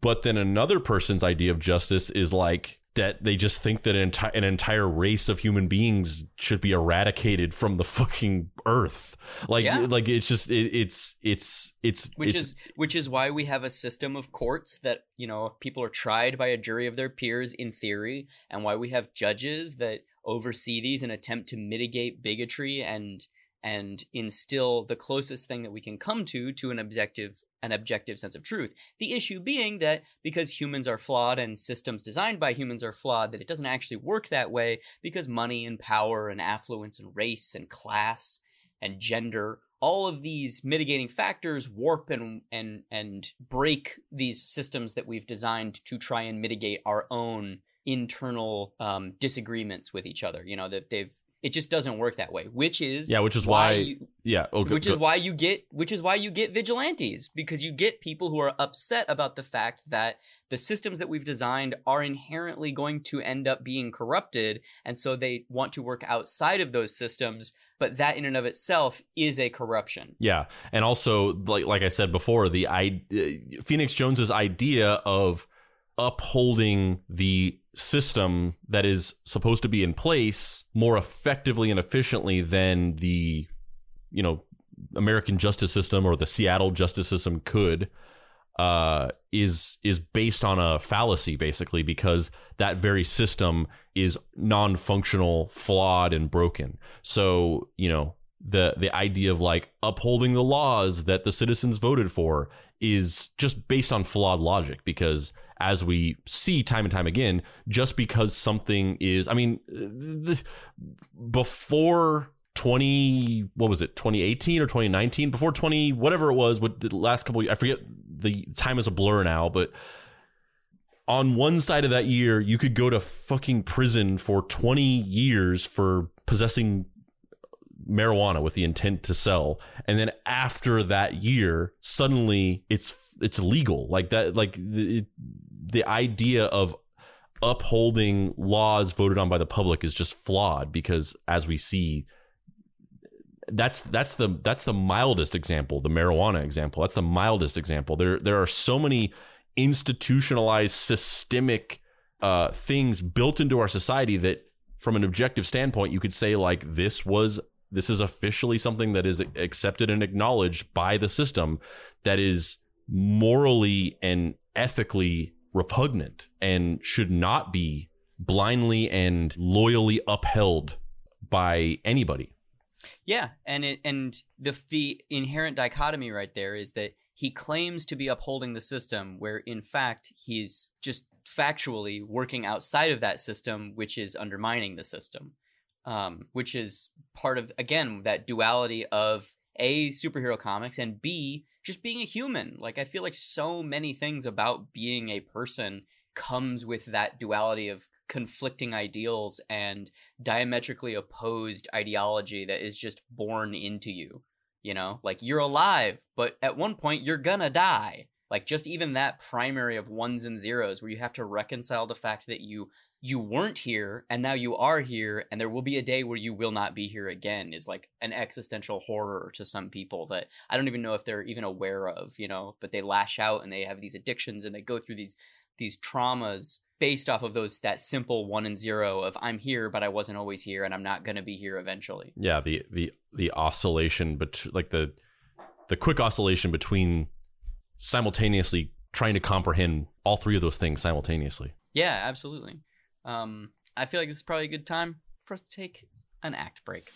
but then another person's idea of justice is like that they just think that an, enti- an entire race of human beings should be eradicated from the fucking earth like Yeah. like it's just it, it's it's it's which it's, is which is why we have a system of courts that you know people are tried by a jury of their peers in theory and why we have judges that oversee these and attempt to mitigate bigotry and and instill the closest thing that we can come to to an objective an objective sense of truth. The issue being that because humans are flawed and systems designed by humans are flawed that it doesn't actually work that way because money and power and affluence and race and class and gender all of these mitigating factors warp and and and break these systems that we've designed to try and mitigate our own internal um, disagreements with each other you know that they've it just doesn't work that way which is yeah which is why, you, yeah okay, which is why you get which is why you get vigilantes because you get people who are upset about the fact that the systems that we've designed are inherently going to end up being corrupted and so they want to work outside of those systems but that in and of itself is a corruption. Yeah, and also like like I said before, the I uh, Phoenix Jones's idea of upholding the system that is supposed to be in place more effectively and efficiently than the you know American justice system or the Seattle justice system could uh, is is based on a fallacy basically because that very system is non-functional, flawed, and broken. So you know the the idea of like upholding the laws that the citizens voted for is just based on flawed logic because as we see time and time again just because something is i mean th- before 20 what was it 2018 or 2019 before 20 whatever it was what the last couple i forget the time is a blur now but on one side of that year you could go to fucking prison for 20 years for possessing marijuana with the intent to sell. And then after that year suddenly it's it's legal. Like that like the, the idea of upholding laws voted on by the public is just flawed because as we see that's that's the that's the mildest example the marijuana example. That's the mildest example. There there are so many institutionalized systemic uh, things built into our society that from an objective standpoint you could say like this was this is officially something that is accepted and acknowledged by the system that is morally and ethically repugnant and should not be blindly and loyally upheld by anybody Yeah, and it and the the inherent dichotomy right there is that he claims to be upholding the system where in fact he's just factually working outside of that system which is undermining the system. Um, which is part of again that duality of a superhero comics and b just being a human. Like I feel like so many things about being a person comes with that duality of conflicting ideals and diametrically opposed ideology that is just born into you. You know, like you're alive, but at one point you're gonna die. Like just even that primary of ones and zeros where you have to reconcile the fact that you you weren't here and now you are here and there will be a day where you will not be here again is like an existential horror to some people that I don't even know if they're even aware of, you know, but they lash out and they have these addictions and they go through these these traumas based off of those that simple one and zero of I'm here but I wasn't always here and I'm not going to be here eventually. yeah the the the oscillation but like the the quick oscillation between simultaneously trying to comprehend all three of those things simultaneously Yeah, absolutely. Um, I feel like this is probably a good time for us to take an act break.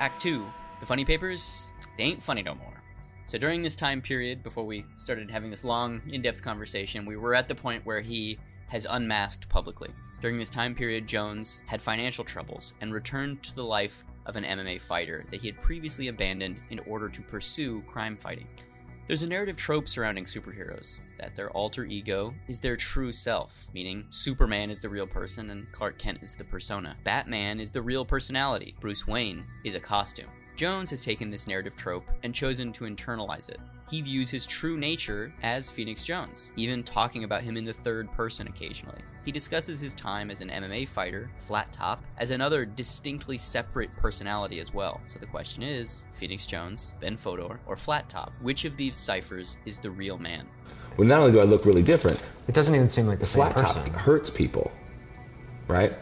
Act 2 The Funny Papers, they ain't funny no more. So during this time period, before we started having this long, in depth conversation, we were at the point where he has unmasked publicly. During this time period, Jones had financial troubles and returned to the life of an MMA fighter that he had previously abandoned in order to pursue crime fighting. There's a narrative trope surrounding superheroes that their alter ego is their true self, meaning Superman is the real person and Clark Kent is the persona. Batman is the real personality, Bruce Wayne is a costume. Jones has taken this narrative trope and chosen to internalize it. He views his true nature as Phoenix Jones, even talking about him in the third person occasionally. He discusses his time as an MMA fighter, Flat Top, as another distinctly separate personality as well. So the question is Phoenix Jones, Ben Fodor, or Flat Top? Which of these ciphers is the real man? Well, not only do I look really different, It doesn't even seem like the same flat top person. hurts people, right?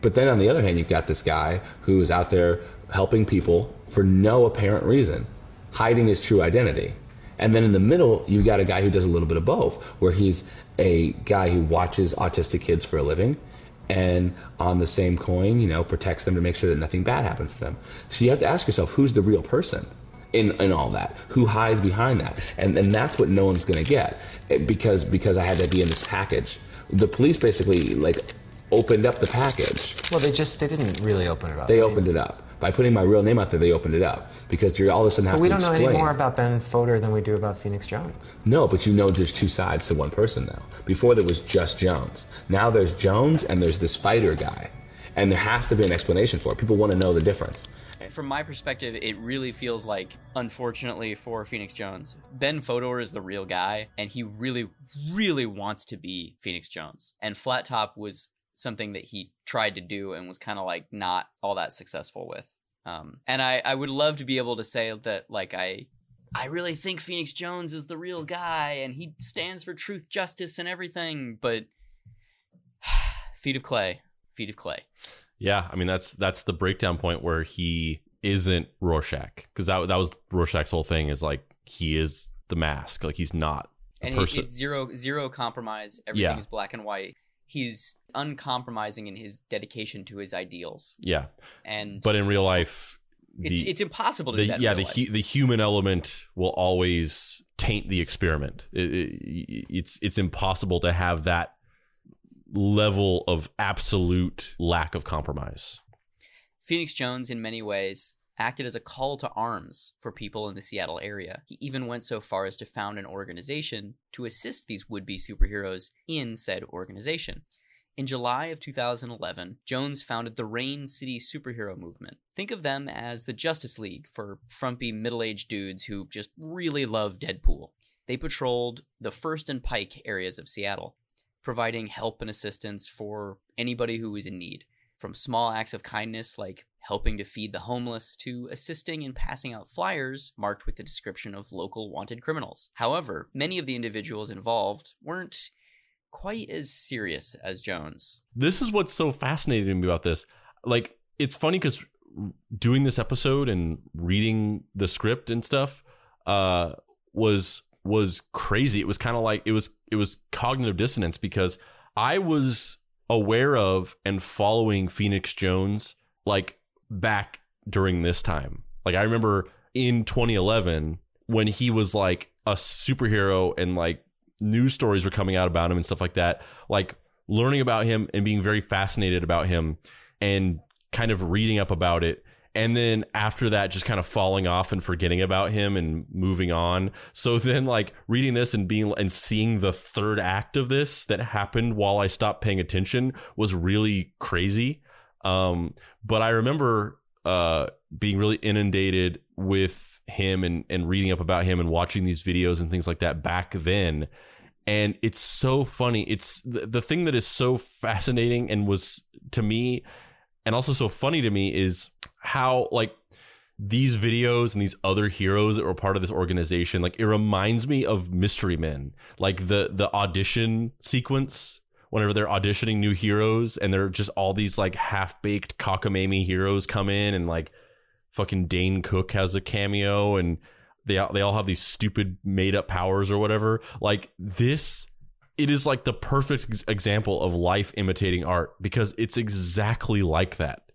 But then on the other hand, you've got this guy who is out there helping people for no apparent reason, hiding his true identity. And then in the middle, you've got a guy who does a little bit of both, where he's a guy who watches autistic kids for a living and on the same coin, you know, protects them to make sure that nothing bad happens to them. So you have to ask yourself, who's the real person? In, in all that who hides behind that and and that's what no one's going to get eh, because because i had to be in this package the police basically like opened up the package Well, they just they didn't really open it up. they opened it up by putting my real name out there they opened it up. Because you're all of a sudden have But we to don't know explain. any more about Ben Fodor than we do about Phoenix Jones. no but you know there's two sides to one person now. Before there was just jones. Now there's jones and there's this fighter guy. And there has to be an explanation for it. People want to know the difference. From my perspective, it really feels like, unfortunately for Phoenix Jones, Ben Fodor is the real guy, and he really, really wants to be Phoenix Jones. And Flat Top was something that he tried to do and was kind of like not all that successful with. Um, and I, I would love to be able to say that, like, I. I really think Phoenix Jones is the real guy and he stands for truth, justice, and everything, but feet of clay, feet of clay. Yeah, I mean that's that's the breakdown point where he isn't Rorschach because that that was Rorschach's whole thing is like he is the mask, like he's not a and person. zero zero compromise. Everything Yeah. is black and white. He's uncompromising in his dedication to his ideals. yeah, And but in real life, it's the- it's impossible to the, do that. in yeah, the hu- the human element will always taint the experiment. It, it, it's it's impossible to have that level of absolute lack of compromise. Phoenix Jones, in many ways, acted as a call to arms for people in the Seattle area. He even went so far as to found an organization to assist these would be superheroes in said organization. In July of 2011, Jones founded the Rain City superhero movement. Think of them as the Justice League for frumpy middle aged dudes who just really love Deadpool. They patrolled the First and Pike areas of Seattle, providing help and assistance for anybody who was in need from small acts of kindness like helping to feed the homeless to assisting in passing out flyers marked with the description of local wanted criminals. However, many of the individuals involved weren't quite as serious as Jones. This is what's so fascinating to me about this. Like, it's funny because doing this episode and reading the script and stuff uh, was was crazy. It was kind of like it was it was cognitive dissonance because I was aware of and following Phoenix Jones like back during this time. Like I remember in 2011 when he was like a superhero and like news stories were coming out about him and stuff like that. Like learning about him and being very fascinated about him and kind of reading up about it. And then after that, just kind of falling off and forgetting about him and moving on. So then, like reading this and being and seeing the third act of this that happened while I stopped paying attention was really crazy. Um, but I remember uh, being really inundated with him and, and reading up about him and watching these videos and things like that back then. And it's so funny. It's the, the thing that is so fascinating and was to me, and also so funny to me, is how like these videos and these other heroes that were part of this organization like it reminds me of mystery men like the the audition sequence whenever they're auditioning new heroes and they're just all these like half baked cockamamie heroes come in and like fucking Dane Cook has a cameo and they they all have these stupid made up powers or whatever. Like this it is like the perfect example of life imitating art because it's exactly like that.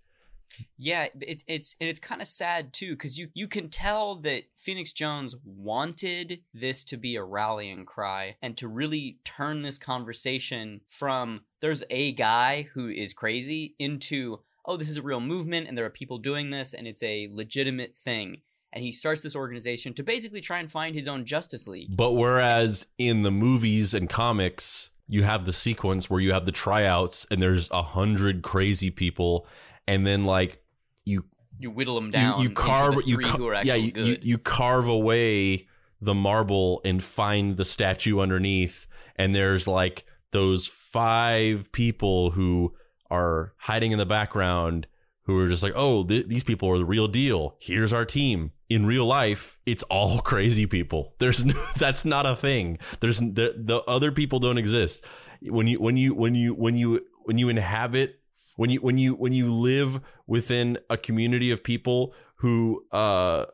Yeah, it's it's and it's kind of sad too because you you can tell that Phoenix Jones wanted this to be a rallying cry and to really turn this conversation from there's a guy who is crazy into oh this is a real movement and there are people doing this and it's a legitimate thing and he starts this organization to basically try and find his own Justice League. But whereas in the movies and comics, you have the sequence where you have the tryouts and there's a hundred crazy people, and then like you You whittle them down. you, you carve you ca- yeah you, you, you carve away the marble and find the statue underneath, and there's like those five people who are hiding in the background who are just like, oh, th- these people are the real deal. Here's our team. In real life, it's all crazy people. There's no, that's not a thing. There's the, the other people don't exist. When you when you when you when you when you inhabit when you when you when you live within a community of people who uh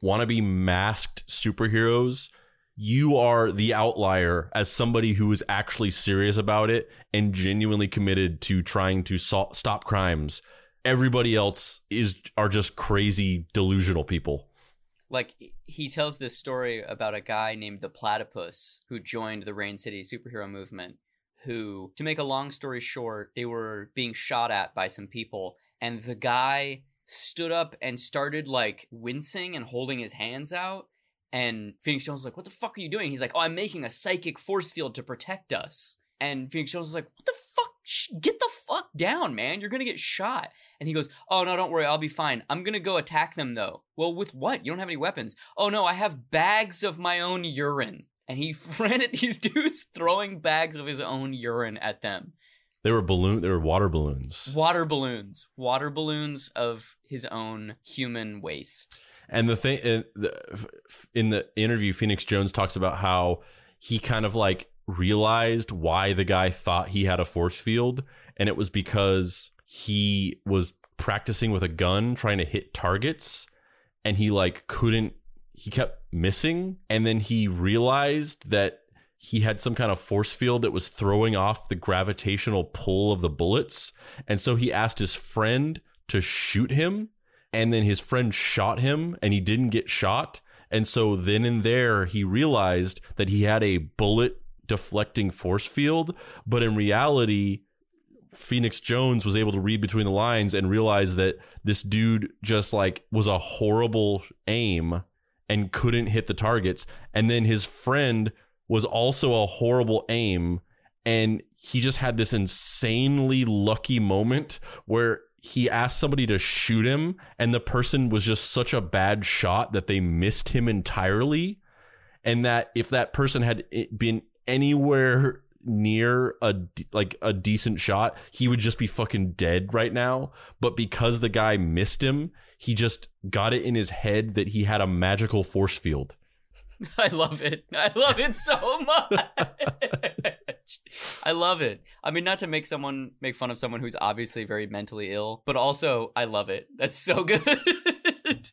want to be masked superheroes, you are the outlier as somebody who is actually serious about it and genuinely committed to trying to so- stop crimes everybody else is are just crazy delusional people. Like he tells this story about a guy named the platypus who joined the rain city superhero movement who to make a long story short they were being shot at by some people and the guy stood up and started like wincing and holding his hands out and phoenix jones was like what the fuck are you doing? He's like oh i'm making a psychic force field to protect us and phoenix jones was like what the fuck? Get the fuck down man. You're gonna get shot. And he goes oh no don't worry. I'll be fine. I'm gonna go attack them though. Well with what? You don't have any weapons. Oh no i have bags of my own urine. And he ran at these dudes throwing bags of his own urine at them. They were balloon they were water balloons. Water balloons. Water balloons of his own human waste. And the thing in the, in the interview phoenix jones talks about how he kind of like realized why the guy thought he had a force field and it was because he was practicing with a gun trying to hit targets and he like couldn't he kept missing and then he realized that he had some kind of force field that was throwing off the gravitational pull of the bullets and so he asked his friend to shoot him and then his friend shot him and he didn't get shot and so then and there he realized that he had a bullet deflecting force field but in reality Phoenix Jones was able to read between the lines and realize that this dude just like was a horrible aim and couldn't hit the targets. And then his friend was also a horrible aim. And he just had this insanely lucky moment where he asked somebody to shoot him, and the person was just such a bad shot that they missed him entirely. And that if that person had eh, been anywhere near a like a decent shot, he would just be fucking dead right now. But because the guy missed him, he just got it in his head that he had a magical force field. I love it. I love it so much. I love it. I mean, not to make someone make fun of someone who's obviously very mentally ill, but also I love it. That's so good.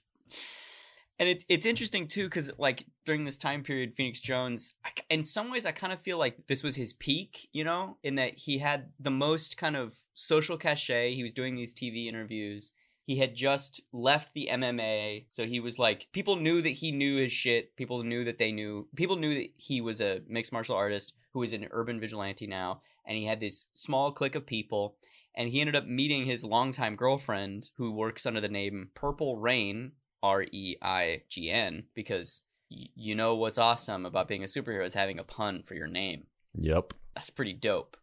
and it's it's interesting too because like during this time period phoenix jones I, in some ways i kind of feel like this was his peak you know in that he had the most kind of social cachet. He was doing these tv interviews. He had just left the mma so he was like people knew that he knew his shit. People knew that they knew people knew that he was a mixed martial artist who is an urban vigilante now and he had this small clique of people and he ended up meeting his longtime girlfriend who works under the name purple reign R E I G N because y- you know what's awesome about being a superhero is having a pun for your name. Yep. That's pretty dope.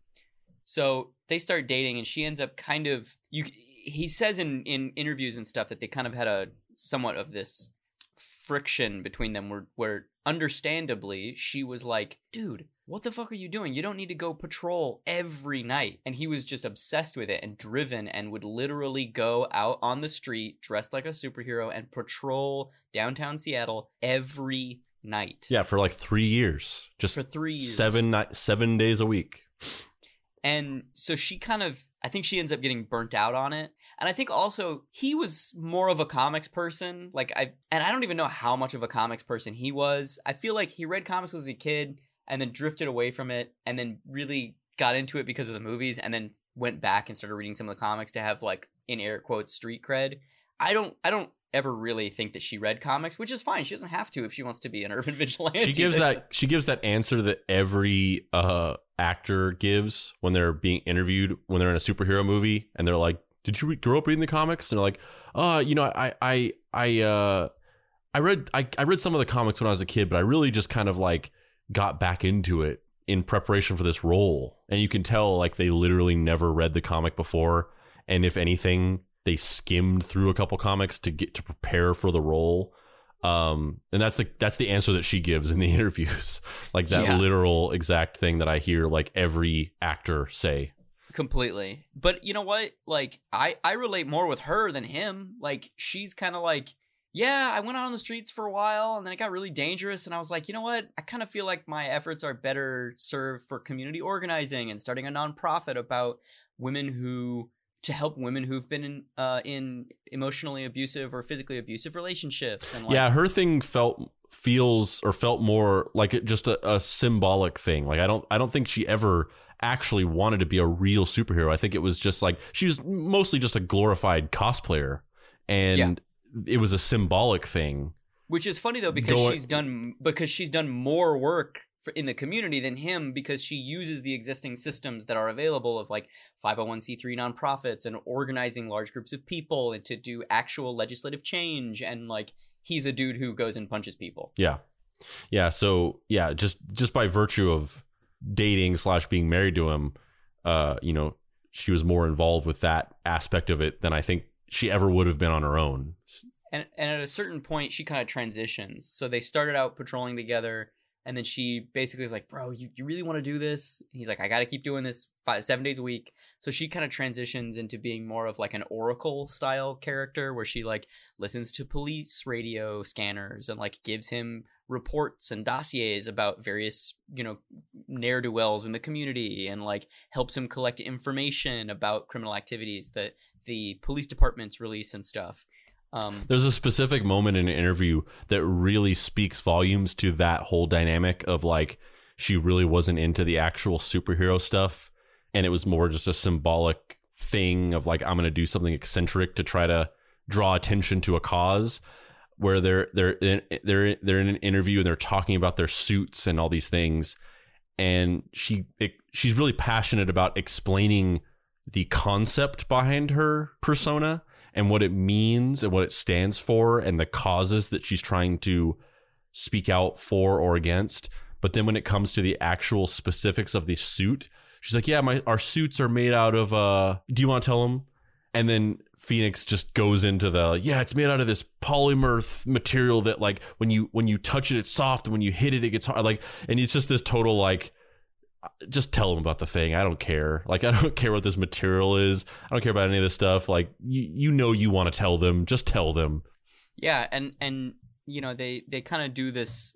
So they start dating, and she ends up kind of you. He says in in interviews and stuff that they kind of had a somewhat of this friction between them, where where understandably she was like, "Dude, what the fuck are you doing? You don't need to go patrol every night. And he was just obsessed with it and driven and would literally go out on the street dressed like a superhero and patrol downtown Seattle every night. Yeah, for like three years, just For three years. seven ni- seven days a week. And so she kind of, I think she ends up getting burnt out on it. And I think also he was more of a comics person. Like I, and I don't even know how much of a comics person he was. I feel like he read comics when he was a kid and then drifted away from it and then really got into it because of the movies and then went back and started reading some of the comics to have like in air quotes street cred. I don't, I don't ever really think that she read comics, which is fine. She doesn't have to if she wants to be an urban vigilante. She gives that she gives that answer that every uh actor gives when they're being interviewed when they're in a superhero movie and they're like, "Did you re- grow up reading the comics?" And they're like, "Uh, you know, I I I uh I read I, I read some of the comics when I was a kid, but I really just kind of like got back into it in preparation for this role." And you can tell like they literally never read the comic before, and if anything, they skimmed through a couple comics to get to prepare for the role um and that's the that's the answer that she gives in the interviews like that Yeah. literal exact thing that i hear like every actor say completely. But you know what? Like I I relate more with her than him. Like she's kind of like, yeah, I went out on the streets for a while and then it got really dangerous and I was like, you know what? I kind of feel like my efforts are better served for community organizing and starting a nonprofit about women who to help women who've been in uh in emotionally abusive or physically abusive relationships and like yeah her thing felt feels or felt more like it just a, a symbolic thing like i don't i don't think she ever actually wanted to be a real superhero i think it was just like she was mostly just a glorified cosplayer and it was a symbolic thing Which is funny though because Go- she's done because she's done more work for, in the community than him because she uses the existing systems that are available of like 501c3 nonprofits and organizing large groups of people and to do actual legislative change and like he's a dude who goes and punches people. Yeah. Yeah. So yeah, just just by virtue of dating slash being married to him, uh, you know, she was more involved with that aspect of it than I think she ever would have been on her own. And and at a certain point she kind of transitions. So they started out patrolling together and then she basically is like, "Bro, you, you really want to do this?" And he's like, "I got to keep doing this 5 7 days a week." So she kind of transitions into being more of like an oracle style character where she like listens to police radio scanners and like gives him reports and dossiers about various, you know, ne'er do wells in the community and like helps him collect information about criminal activities that the police departments release and stuff. Um, There's a specific moment in an interview that really speaks volumes to that whole dynamic of like she really wasn't into the actual superhero stuff and it was more just a symbolic thing of like I'm going to do something eccentric to try to draw attention to a cause where they're they're in, they're they're in an interview and they're talking about their suits and all these things and she it, she's really passionate about explaining the concept behind her persona and what it means and what it stands for and the causes that she's trying to speak out for or against but then when it comes to the actual specifics of the suit she's like yeah my our suits are made out of uh do you want to tell them and then Phoenix just goes into the yeah, it's made out of this polymer th- material that like when you when you touch it, it's soft, and when you hit it, it gets hard. Like, and it's just this total like, just tell them about the thing. I don't care. Like, I don't care what this material is. I don't care about any of this stuff. Like, you you know you want to tell them, just tell them. Yeah, and and you know they they kind of do this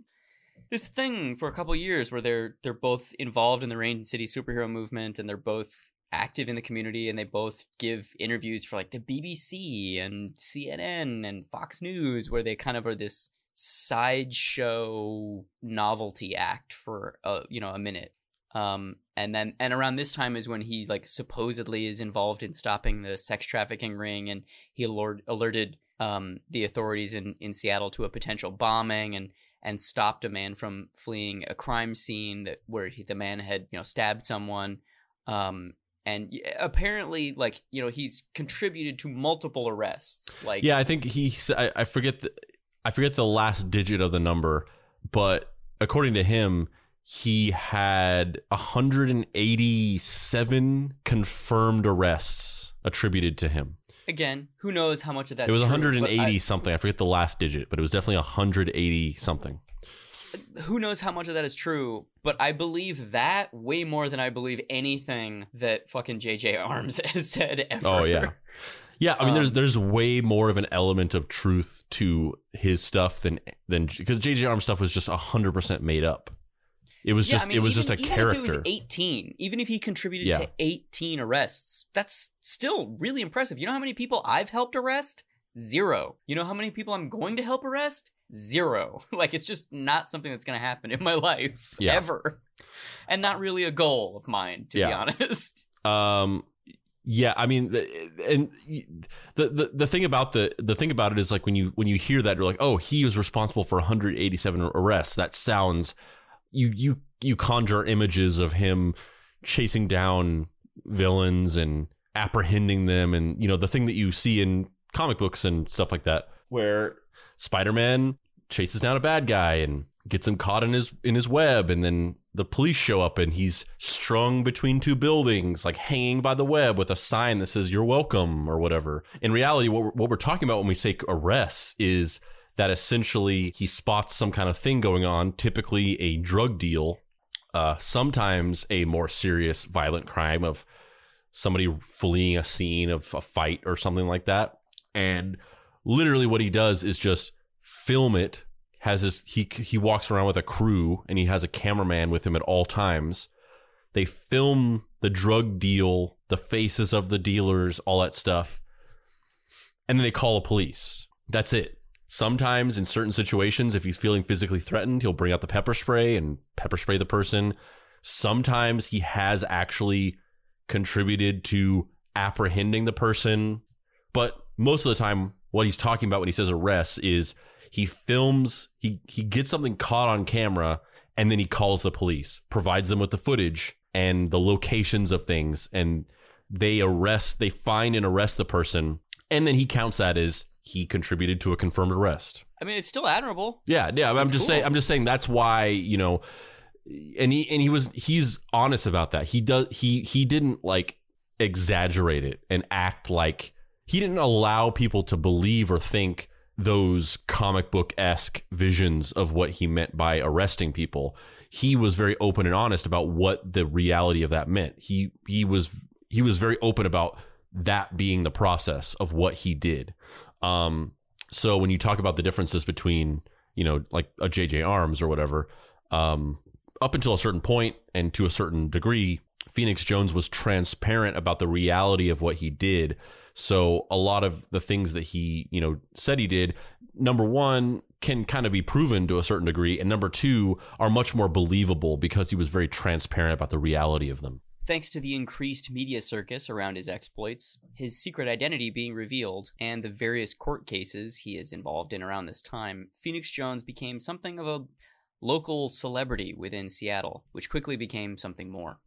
this thing for a couple years where they're they're both involved in the Rain City superhero movement and they're both active in the community and they both give interviews for like the BBC and CNN and Fox News where they kind of are this sideshow novelty act for a you know a minute um and then and around this time is when he like supposedly is involved in stopping the sex trafficking ring and he alert, alerted um the authorities in in Seattle to a potential bombing and and stopped a man from fleeing a crime scene that where he, the man had you know stabbed someone um and apparently like you know he's contributed to multiple arrests like Yeah, I think he. I, I forget the I forget the last digit of the number, but according to him, he had 187 confirmed arrests attributed to him. again who knows how much of that it was true, 180 I- something. I forget the last digit, but it was definitely 180 something. who knows how much of that is true, but I believe that way more than I believe anything that fucking JJ Armes has said ever. Oh yeah. Yeah, I mean, there's Um, there's way more of an element of truth to his stuff than than because JJ Armes stuff was just hundred percent made up. It was Yeah, just I mean, it was even- just a even character. If it was 18, even if he contributed Yeah. to 18 arrests, that's still really impressive. You know how many people I've helped arrest? Zero. You know how many people I'm going to help arrest? Zero. Like it's just not something that's going to happen in my life Yeah. ever, and not really a goal of mine, to be honest. Um, yeah, I mean, and the, the the thing about the the thing about it is like when you when you hear that you're like, oh, he was responsible for 187 arrests. That sounds you you you conjure images of him chasing down villains and apprehending them, and you know the thing that you see in comic books and stuff like that, where Spider-Man chases down a bad guy and gets him caught in his in his web and then the police show up and he's strung between two buildings like hanging by the web with a sign that says you're welcome or whatever. In reality what we're, what we're talking about when we say arrests is that essentially he spots some kind of thing going on typically a drug deal uh, sometimes a more serious violent crime of somebody fleeing a scene of a fight or something like that. And literally what he does is just film it has his he he walks around with a crew and he has a cameraman with him at all times. They film the drug deal the faces of the dealers all that stuff. And then they call the police. That's it sometimes in certain situations if he's feeling physically threatened he'll bring out the pepper spray and pepper spray the person. Sometimes he has actually contributed to apprehending the person but most of the time what he's talking about when he says arrests is he films he he gets something caught on camera and then he calls the police provides them with the footage and the locations of things and they arrest they find and arrest the person and then he counts that as he contributed to a confirmed arrest I mean, it's still admirable. yeah yeah i'm That's just cool. saying i'm just saying that's why you know and he and he was he's honest about that he does he he didn't like exaggerate it and act like he didn't allow people to believe or think those comic book esque visions of what he meant by arresting people. He was very open and honest about what the reality of that meant. He he was he was very open about that being the process of what he did. Um, so when you talk about the differences between you know like a JJ Armes or whatever, um, up until a certain point and to a certain degree, Phoenix Jones was transparent about the reality of what he did. So a lot of the things that he, you know, said he did, number one, can kind of be proven to a certain degree, and number two, are much more believable because he was very transparent about the reality of them. Thanks to the increased media circus around his exploits, his secret identity being revealed, and the various court cases he is involved in around this time, Phoenix Jones became something of a local celebrity within Seattle, which quickly became something more.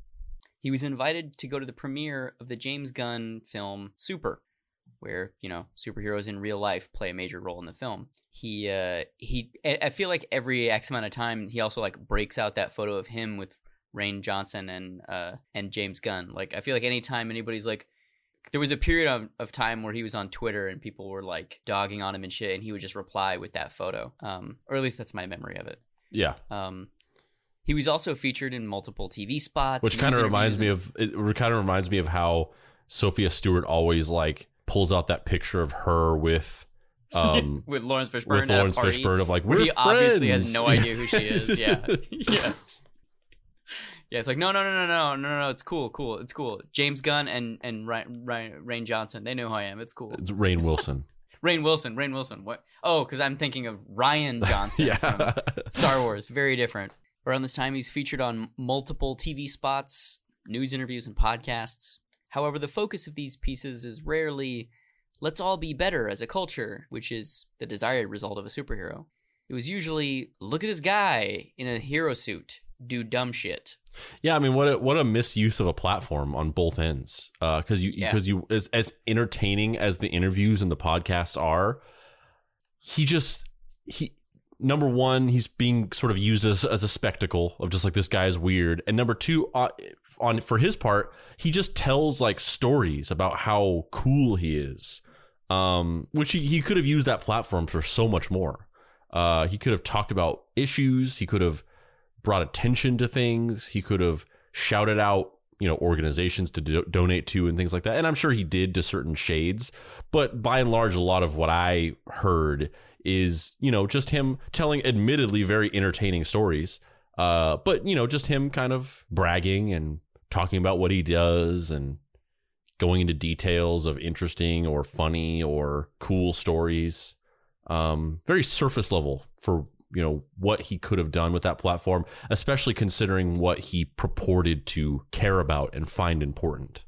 He was invited to go to the premiere of the James Gunn film Super, where you know superheroes in real life play a major role in the film. He uh, he, I feel like every X amount of time he also like breaks out that photo of him with Rain Johnson and uh and James Gunn. Like I feel like anytime anybody's like. There was a period of, of time where he was on Twitter and people were like dogging on him and shit, and he would just reply with that photo. Um, or at least that's my memory of it. Yeah. Um, he was also featured in multiple TV spots, Which kind of reminds me of it kind of reminds me of how Sophia Stewart always like pulls out that picture of her with um with Laurence Fishburne. with at a Laurence Fishburne of like we're he obviously has no idea who she is. Yeah, yeah, yeah. It's like no, no, no, no, no, no, no, no. It's cool, cool. It's cool. James Gunn and and Ryan, Ryan, Rain Johnson. They know who I am. It's cool. It's Rainn Wilson. Rainn Wilson. Rainn Wilson. What? Oh, because I'm thinking of Rian Johnson Yeah. from Star Wars. Very different. Around this time, he's featured on multiple TV spots, news interviews, and podcasts. However, the focus of these pieces is rarely let's all be better as a culture, which is the desired result of a superhero. It was usually look at this guy in a hero suit do dumb shit. Yeah, I mean, what a, what a misuse of a platform on both ends. Because you Yeah. because you as as entertaining as the interviews and the podcasts are, he just he number one he's being sort of used as as a spectacle of just like this guy is weird, and number two uh, on for his part he just tells like stories about how cool he is, um, which he, he could have used that platform for so much more. Uh, he could have talked about issues. He could have brought attention to things. He could have shouted out, you know, organizations to do- donate to and things like that. And I'm sure he did to certain shades. But by and large, a lot of what I heard is, you know, just him telling admittedly very entertaining stories Uh, but you know, just him kind of bragging and talking about what he does and going into details of interesting or funny or cool stories. Um, very surface level for you know what he could have done with that platform, especially considering what he purported to care about and find important.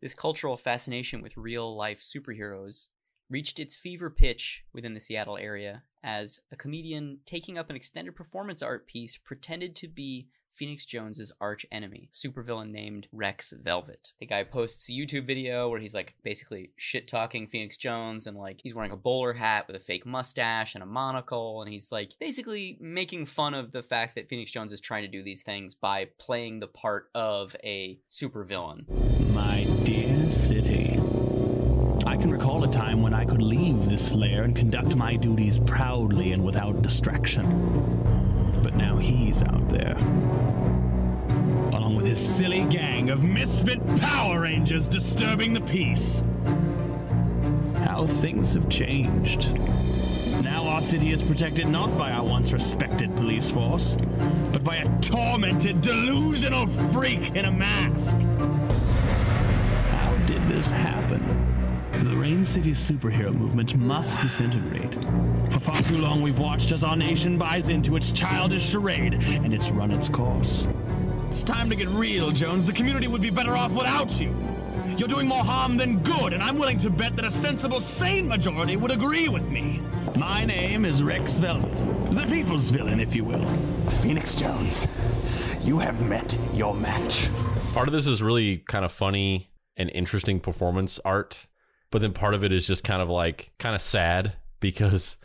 This cultural fascination with real life superheroes reached its fever pitch within the Seattle area as a comedian taking up an extended performance art piece pretended to be Phoenix Jones's arch enemy, supervillain named Rex Velvet. The guy posts a YouTube video where he's like basically shit talking Phoenix Jones and like he's wearing a bowler hat with a fake mustache and a monocle and he's like basically making fun of the fact that Phoenix Jones is trying to do these things by playing the part of a supervillain. My dear city. I can recall a time when I could leave this lair and conduct my duties proudly and without distraction. Now he's out there. Along with his silly gang of misfit Power Rangers disturbing the peace. How things have changed. Now our city is protected not by our once respected police force, but by a tormented, delusional freak in a mask. How did this happen? The Rain City superhero movement must disintegrate. For far too long, we've watched as our nation buys into its childish charade, and it's run its course. It's time to get real, Jones. The community would be better off without you. You're doing more harm than good, and I'm willing to bet that a sensible, sane majority would agree with me. My name is Rex Velvet, the people's villain, if you will. Phoenix Jones, you have met your match. Part of this is really kind of funny and interesting performance art but then part of it is just kind of like kind of sad because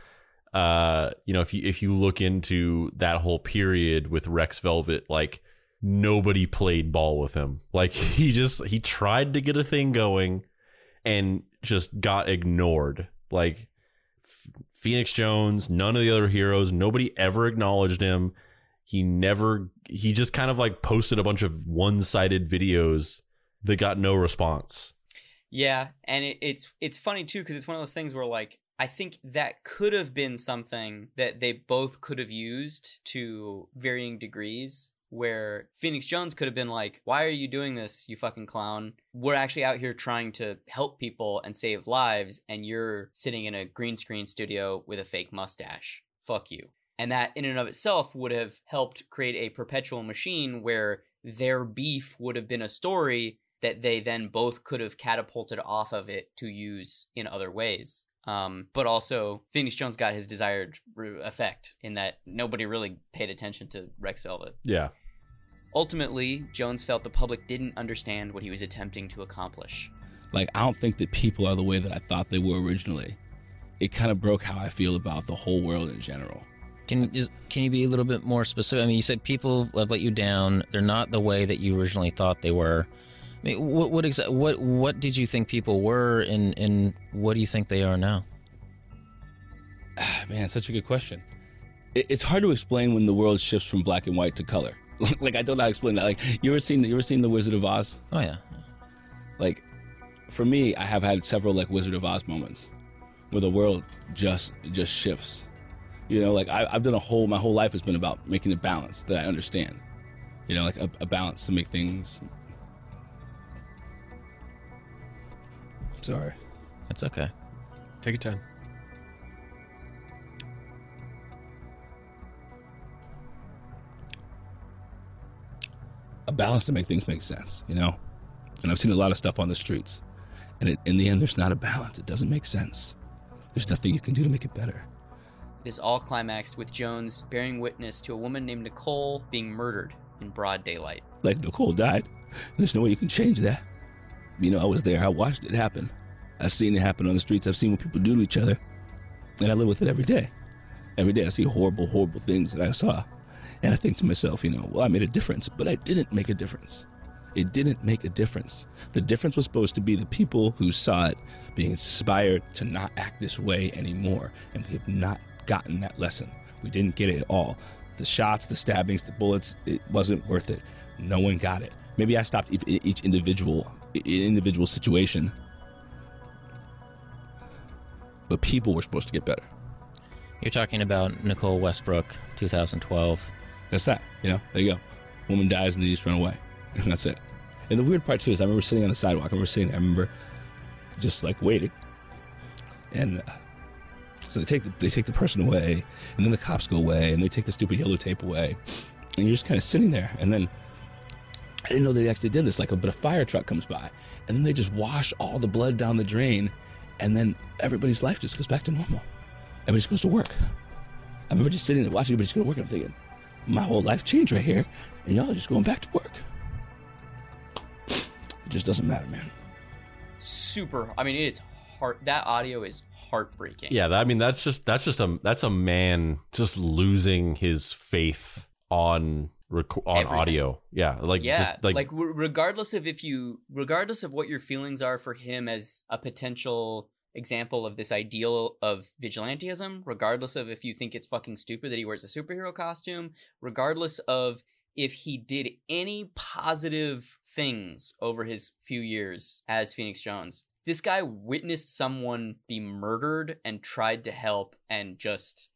uh you know if you if you look into that whole period with Rex Velvet like nobody played ball with him. Like he just he tried to get a thing going and just got ignored. Like Phoenix Jones none of the other heroes nobody ever acknowledged him. He never he just kind of like posted a bunch of one-sided videos that got no response Yeah, and it, it's it's funny too because it's one of those things where like I think that could have been something that they both could have used to varying degrees. Where Phoenix Jones could have been like, "Why are you doing this, you fucking clown? We're actually out here trying to help people and save lives, and you're sitting in a green screen studio with a fake mustache. Fuck you." And that, in and of itself, would have helped create a perpetual machine where their beef would have been a story that they then both could have catapulted off of it to use in other ways. Um, but also, Phoenix Jones got his desired r- effect in that nobody really paid attention to Rex Velvet. Yeah. Ultimately, Jones felt the public didn't understand what he was attempting to accomplish. Like, I don't think that people are the way that I thought they were originally. It kind of broke how I feel about the whole world in general. Can is, can you be a little bit more specific? I mean, you said people have let you down. They're not the way that you originally thought they were. I mean, what what exa- what what did you think people were, and and what do you think they are now? Man, such a good question. It, it's hard to explain when the world shifts from black and white to color. like I don't know how to explain that. Like you ever seen you ever seen the Wizard of Oz? Oh yeah. Like for me, I have had several like Wizard of Oz moments where the world just just shifts. You know, like I, I've done a whole my whole life has been about making a balance that I understand. You know, like a, a balance to make things. Sorry. That's okay. Take your time. a balance to make things make sense, you know? And I've seen a lot of stuff on the streets. And it, in the end, there's not a balance. It doesn't make sense. There's nothing you can do to make it better. It is all climaxed with Jones bearing witness to a woman named Nicole being murdered in broad daylight. Like Nicole died. There's no way you can change that. You know, I was there. I watched it happen. I've seen it happen on the streets. I've seen what people do to each other. And I live with it every day. Every day I see horrible, horrible things that I saw. And I think to myself, you know, well, I made a difference, but I didn't make a difference. It didn't make a difference. The difference was supposed to be the people who saw it being inspired to not act this way anymore. And we have not gotten that lesson. We didn't get it at all. The shots, the stabbings, the bullets, it wasn't worth it. No one got it. Maybe I stopped each- individual individual situation. But people were supposed to get better. You're talking about Nicole Westbrook, 2012. That's that. You know, there you go. Woman dies and they just run away. And that's it. And the weird part too is I remember sitting on the sidewalk. I remember sitting there. I remember just like waiting. And uh, so they take the, they take the person away, and then the cops go away, and they take the stupid yellow tape away, and you're just kind of sitting there. And then I didn't know they actually did this. Like, a, but a fire truck comes by, and then they just wash all the blood down the drain, and then everybody's life just goes back to normal. Everybody just goes to work. I remember just sitting there watching everybody just go to work. And I'm thinking, my whole life changed right here, and y'all are just going back to work. It just doesn't matter, man. Super. I mean, it's heart. That audio is heartbreaking. Yeah, that, I mean that's just that's just a that's a man just losing his faith on rec- on Everything. audio. Yeah, like yeah, just like, like, w- regardless of if you, regardless of what your feelings are for him as a potential example of this ideal of vigilantism, regardless of if you think it's fucking stupid that he wears a superhero costume, regardless of if he did any positive things over his few years as Phoenix Jones. This guy witnessed someone be murdered and tried to help and just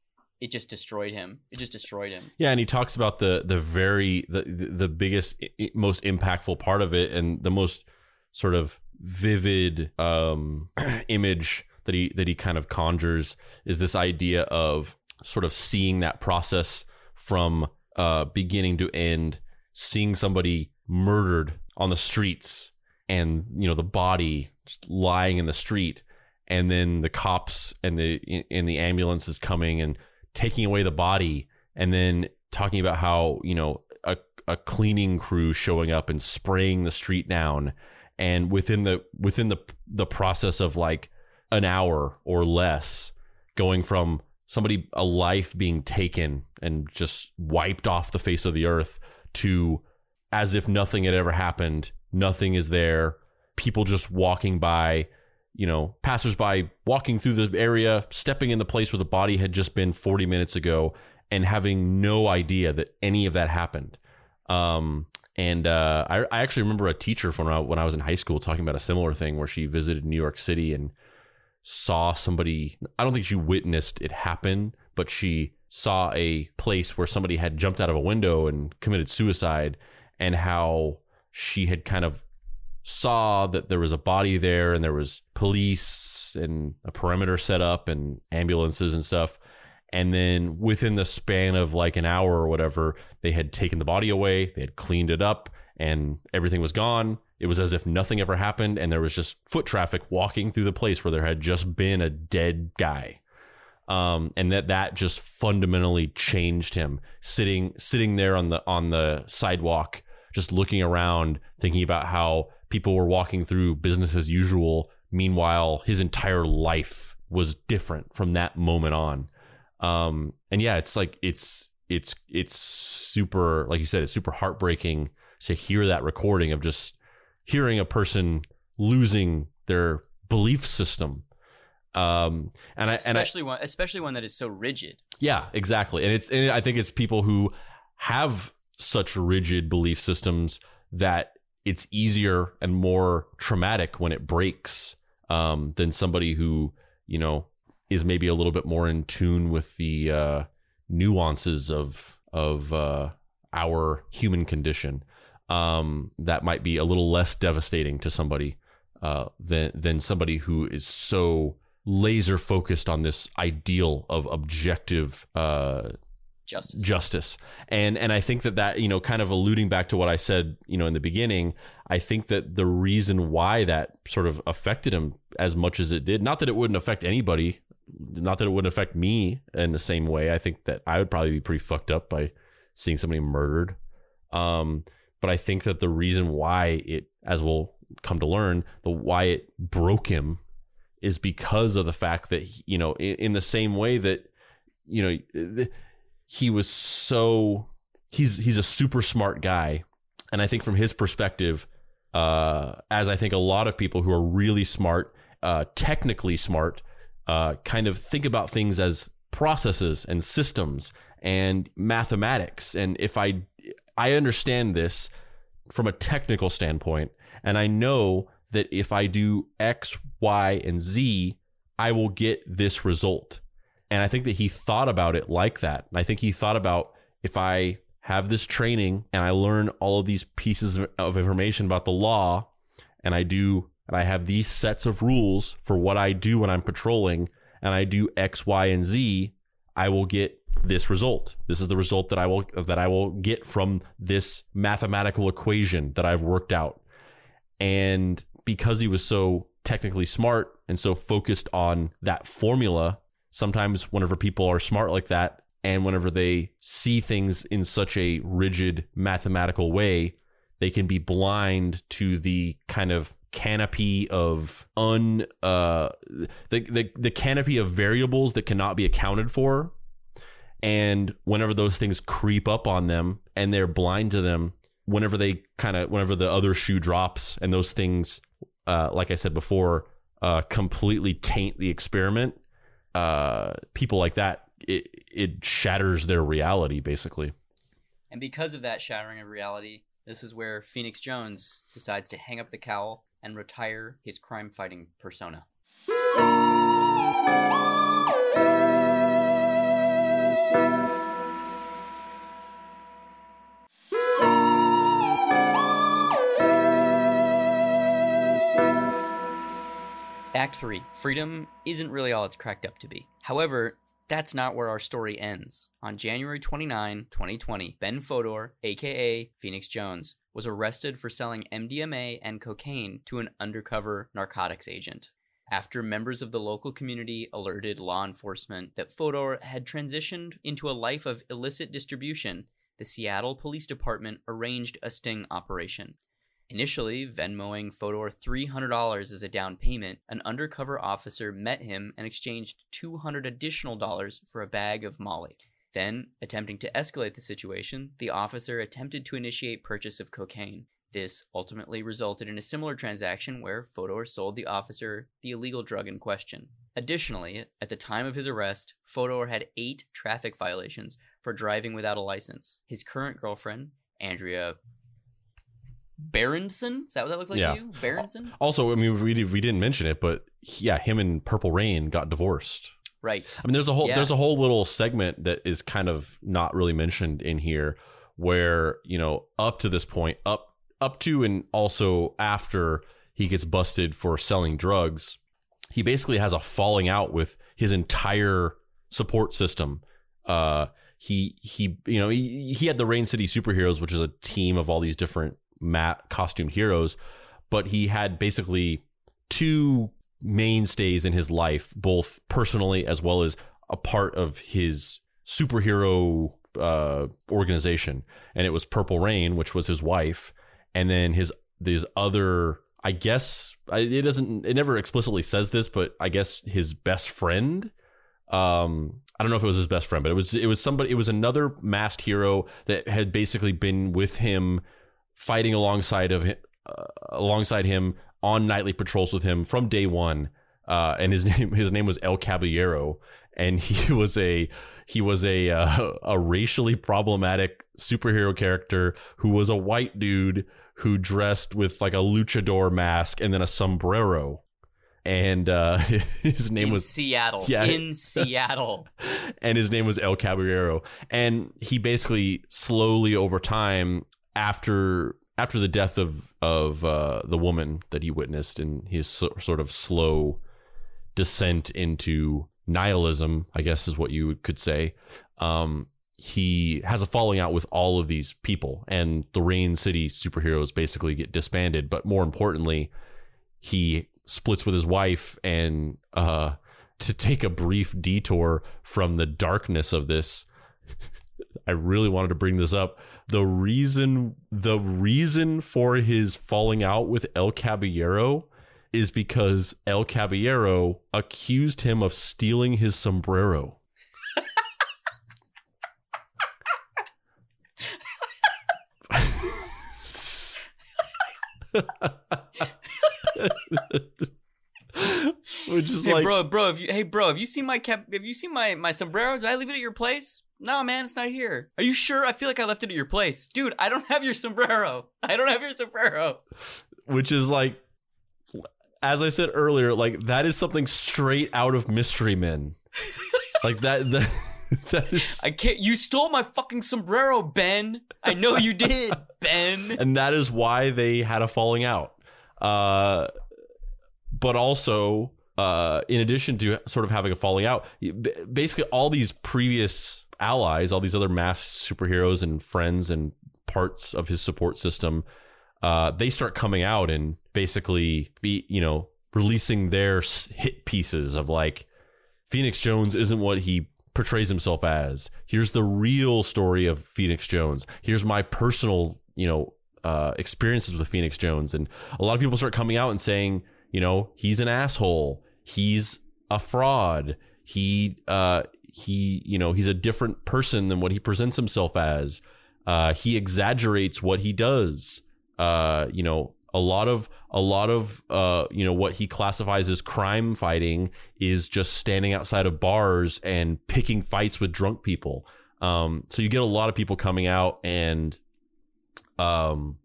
it just destroyed him. It just destroyed him. Yeah, and he talks about the the very the the biggest most impactful part of it and the most sort of vivid um image that he that he kind of conjures is this idea of sort of seeing that process from uh beginning to end, seeing somebody murdered on the streets and you know the body lying in the street and then the cops and the and the ambulances coming and taking away the body and then talking about how you know a, a cleaning crew showing up and spraying the street down and within the within the the process of like an hour or less going from somebody a life being taken and just wiped off the face of the earth to as if nothing had ever happened nothing is there people just walking by you know, passersby walking through the area, stepping in the place where the body had just been 40 minutes ago, and having no idea that any of that happened. Um, and uh, I, I actually remember a teacher from when I, when I was in high school talking about a similar thing where she visited New York City and saw somebody. I don't think she witnessed it happen, but she saw a place where somebody had jumped out of a window and committed suicide, and how she had kind of saw that there was a body there and there was police and a perimeter set up and ambulances and stuff. And then within the span of like an hour or whatever, they had taken the body away, they had cleaned it up, and everything was gone. It was as if nothing ever happened, and there was just foot traffic walking through the place where there had just been a dead guy. Um, and that that just fundamentally changed him sitting sitting there on the on the sidewalk just looking around thinking about how people were walking through business as usual meanwhile his entire life was different from that moment on um and yeah it's like it's it's it's super like you said it's super heartbreaking to hear that recording of just hearing a person losing their belief system um and i and I, especially one, especially one that is so rigid. yeah, exactly. And it's and I think it's people who have such rigid belief systems that it's easier and more traumatic when it breaks um, than somebody who you know is maybe a little bit more in tune with the uh, nuances of of uh, our human condition. Um, that might be a little less devastating to somebody uh, than than somebody who is so laser focused on this ideal of objective uh, Justice. justice. And and i think that that you know kind of alluding back to what i said you know in the beginning i think that the reason why that sort of affected him as much as it did not that it wouldn't affect anybody not that it wouldn't affect me in the same way. I think that i would probably be pretty fucked up by seeing somebody murdered. Um but i think that the reason why it as we'll come to learn the why it broke him is because of the fact that you know in, in the same way that you know he was so he's he's a super smart guy. And i think from his perspective uh as i think a lot of people who are really smart uh technically smart uh kind of think about things as processes and systems and mathematics. And if i i understand this from a technical standpoint and i know that if i do x y and z i will get this result and I think that he thought about it like that. And I think he thought about if I have this training and I learn all of these pieces of- information about the law and I do and I have these sets of rules for what I do when I'm patrolling and I do X, Y, and Z, I will get this result. This is the result that I will that I will get from this mathematical equation that I've worked out. And because he was so technically smart and so focused on that formula, sometimes whenever people are smart like that and whenever they see things in such a rigid mathematical way, they can be blind to the kind of canopy of un uh the, the the canopy of variables that cannot be accounted for. And whenever those things creep up on them and they're blind to them whenever they kind of whenever the other shoe drops and those things uh like i said before uh completely taint the experiment uh people like that it it shatters their reality basically And because of that shattering of reality, this is where Phoenix Jones decides to hang up the cowl and retire his crime fighting persona. Act 3 Freedom isn't really all it's cracked up to be. However, that's not where our story ends. On January 29, 2020, Ben Fodor, aka Phoenix Jones, was arrested for selling MDMA and cocaine to an undercover narcotics agent. After members of the local community alerted law enforcement that Fodor had transitioned into a life of illicit distribution, the Seattle Police Department arranged a sting operation. Initially, Venmoing Fodor $300 as a down payment, an undercover officer met him and exchanged 200 additional dollars for a bag of Molly. Then, attempting to escalate the situation, the officer attempted to initiate purchase of cocaine. This ultimately resulted in a similar transaction where Fodor sold the officer the illegal drug in question. Additionally, at the time of his arrest, Fodor had eight traffic violations for driving without a license. His current girlfriend, Andrea Berenson? Is that what that looks like Yeah. to you? Berenson? also i mean we, we didn't mention it but yeah him and purple reign got divorced Right. I mean, there's a whole Yeah. there's a whole little segment that is kind of not really mentioned in here, where you know up to this point, up up to and also after he gets busted for selling drugs, he basically has a falling out with his entire support system. Uh, he he you know he, he had the Rain City Superheroes, which is a team of all these different matte costumed heroes, but he had basically two mainstays in his life, both personally as well as a part of his superhero uh, organization. And it was Purple Reign, which was his wife, and then his these other. I guess it doesn't. It never explicitly says this, but I guess his best friend. Um, I don't know if it was his best friend, but it was it was somebody. It was another masked hero that had basically been with him, fighting alongside of him, uh, alongside him on nightly patrols with him from day one. Uh, and his name his name was El Caballero, and he was a he was a uh, a racially problematic superhero character who was a white dude who dressed with like a luchador mask and then a sombrero, and uh, his name in was Seattle. Yeah. In Seattle. and his name was El Caballero. And he basically slowly over time, after after the death of of uh, the woman that he witnessed, and his so, sort of slow descent into nihilism, I guess is what you could say. Um, he has a falling out with all of these people, and the Rain City superheroes basically get disbanded. But more importantly, he splits with his wife and uh to take a brief detour from the darkness of this I really wanted to bring this up. The reason the reason for his falling out with El Caballero is because El Caballero accused him of stealing his sombrero which is hey, like bro, bro, have you, hey, bro, have you seen my cap? Have you seen my my sombrero? Did I leave it at your place? No, man, it's not here. Are you sure? I feel like I left it at your place, dude. I don't have your sombrero. I don't have your sombrero. which is like as I said earlier, like that is something straight out of Mystery Men. like that, that that is, I can't. You stole my fucking sombrero, Ben. I know you did, Ben. and that is why they had a falling out. Uh, but also, uh, in addition to sort of having a falling out, basically all these previous allies, all these other masked superheroes and friends and parts of his support system, uh, they start coming out and basically be, you know, releasing their hit pieces of like Phoenix Jones isn't what he portrays himself as. Here's the real story of Phoenix Jones. Here's my personal, you know, uh, experiences with Phoenix Jones. And a lot of people start coming out and saying, you know, he's an asshole. He's a fraud. He, uh, he, you know, he's a different person than what he presents himself as. Uh, he exaggerates what he does. Uh, you know, a lot of a lot of uh, you know what he classifies as crime fighting is just standing outside of bars and picking fights with drunk people. Um, so you get a lot of people coming out and um,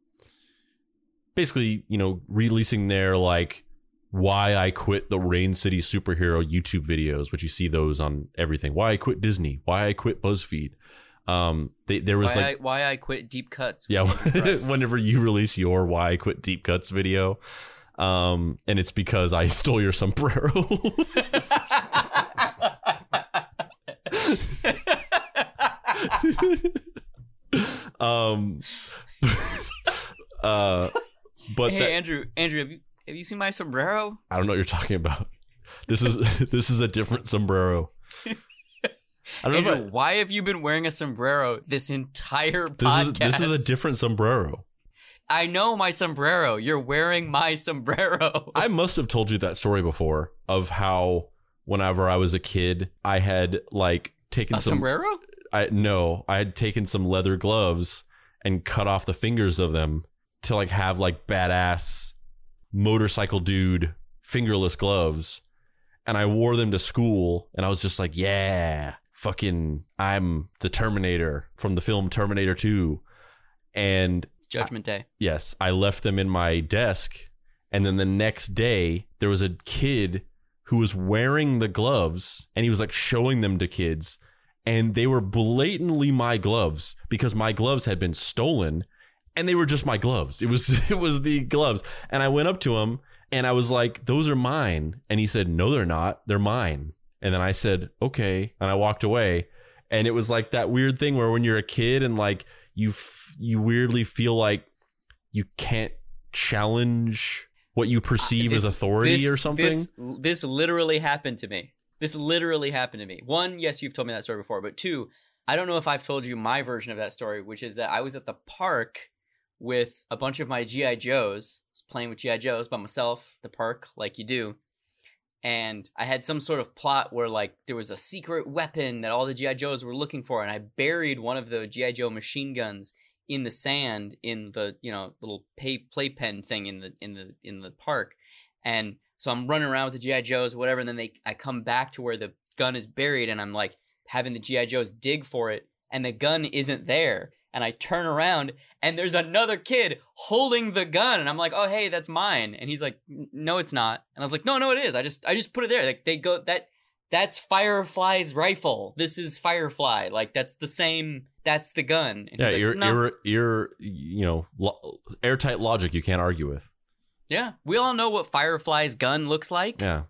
basically, you know, releasing their like why I quit the Rain City superhero YouTube videos, which you see those on everything. Why I quit Disney. Why I quit BuzzFeed. Um, they, there was why, like I, why I quit deep cuts. yeah, whenever you release your why I quit deep cuts video, um, and it's because I stole your sombrero. um, uh, but hey that- Andrew, Andrew, have you have you seen my sombrero? I don't know what you're talking about. This is this is a different sombrero. I don't know I- why have you been wearing a sombrero this entire This is podcast? this is a different sombrero. I know my sombrero. You're wearing my sombrero. I must have told you that story before of how whenever I was a kid, I had like taken A some sombrero? I no, I had taken some leather gloves and cut off the fingers of them to like have like badass motorcycle dude fingerless gloves. And I wore them to school and I was just like, yeah, fucking I'm the Terminator from the film Terminator 2. And Judgment Day. Yes, I left them in my desk, and then the next day there was a kid who was wearing the gloves, and he was like showing them to kids, and they were blatantly my gloves because my gloves had been stolen, and they were just my gloves. It was it was the gloves, and I went up to him and I was like, "Those are mine," and he said, "No, they're not. They're mine." And then I said, "Okay," and I walked away, and it was like that weird thing where when you're a kid and like you f- you weirdly feel like you can't challenge what you perceive as This- authority this- or something. This, this literally happened to me. This literally happened to me. One, yes, you've told me that story before, but two, I don't know if I've told you my version of that story, which is that I was at the park with a bunch of my GI Joes, playing with GI Joes by myself, the park like you do, and I had some sort of plot where like there was a secret weapon that all the GI Joes were looking for, and I buried one of the GI Joe machine guns in the sand in the you know little pay, playpen thing in the in the in the park, and so I'm running around with the GI Joes, whatever, and then they I come back to where the gun is buried, and I'm like having the GI Joes dig for it, and the gun isn't there. And I turn around and there's another kid holding the gun, and I'm like, "Oh, hey, that's mine." And he's like, "No, it's not." And I was like, "No, no, it is. I just, I just put it there. Like they go that, that's Firefly's rifle. This is Firefly. Like that's the same. That's the gun." And yeah, you're "No." you're you're you know lo- airtight logic you can't argue with. yeah, we all know what Firefly's gun looks like. Yeah.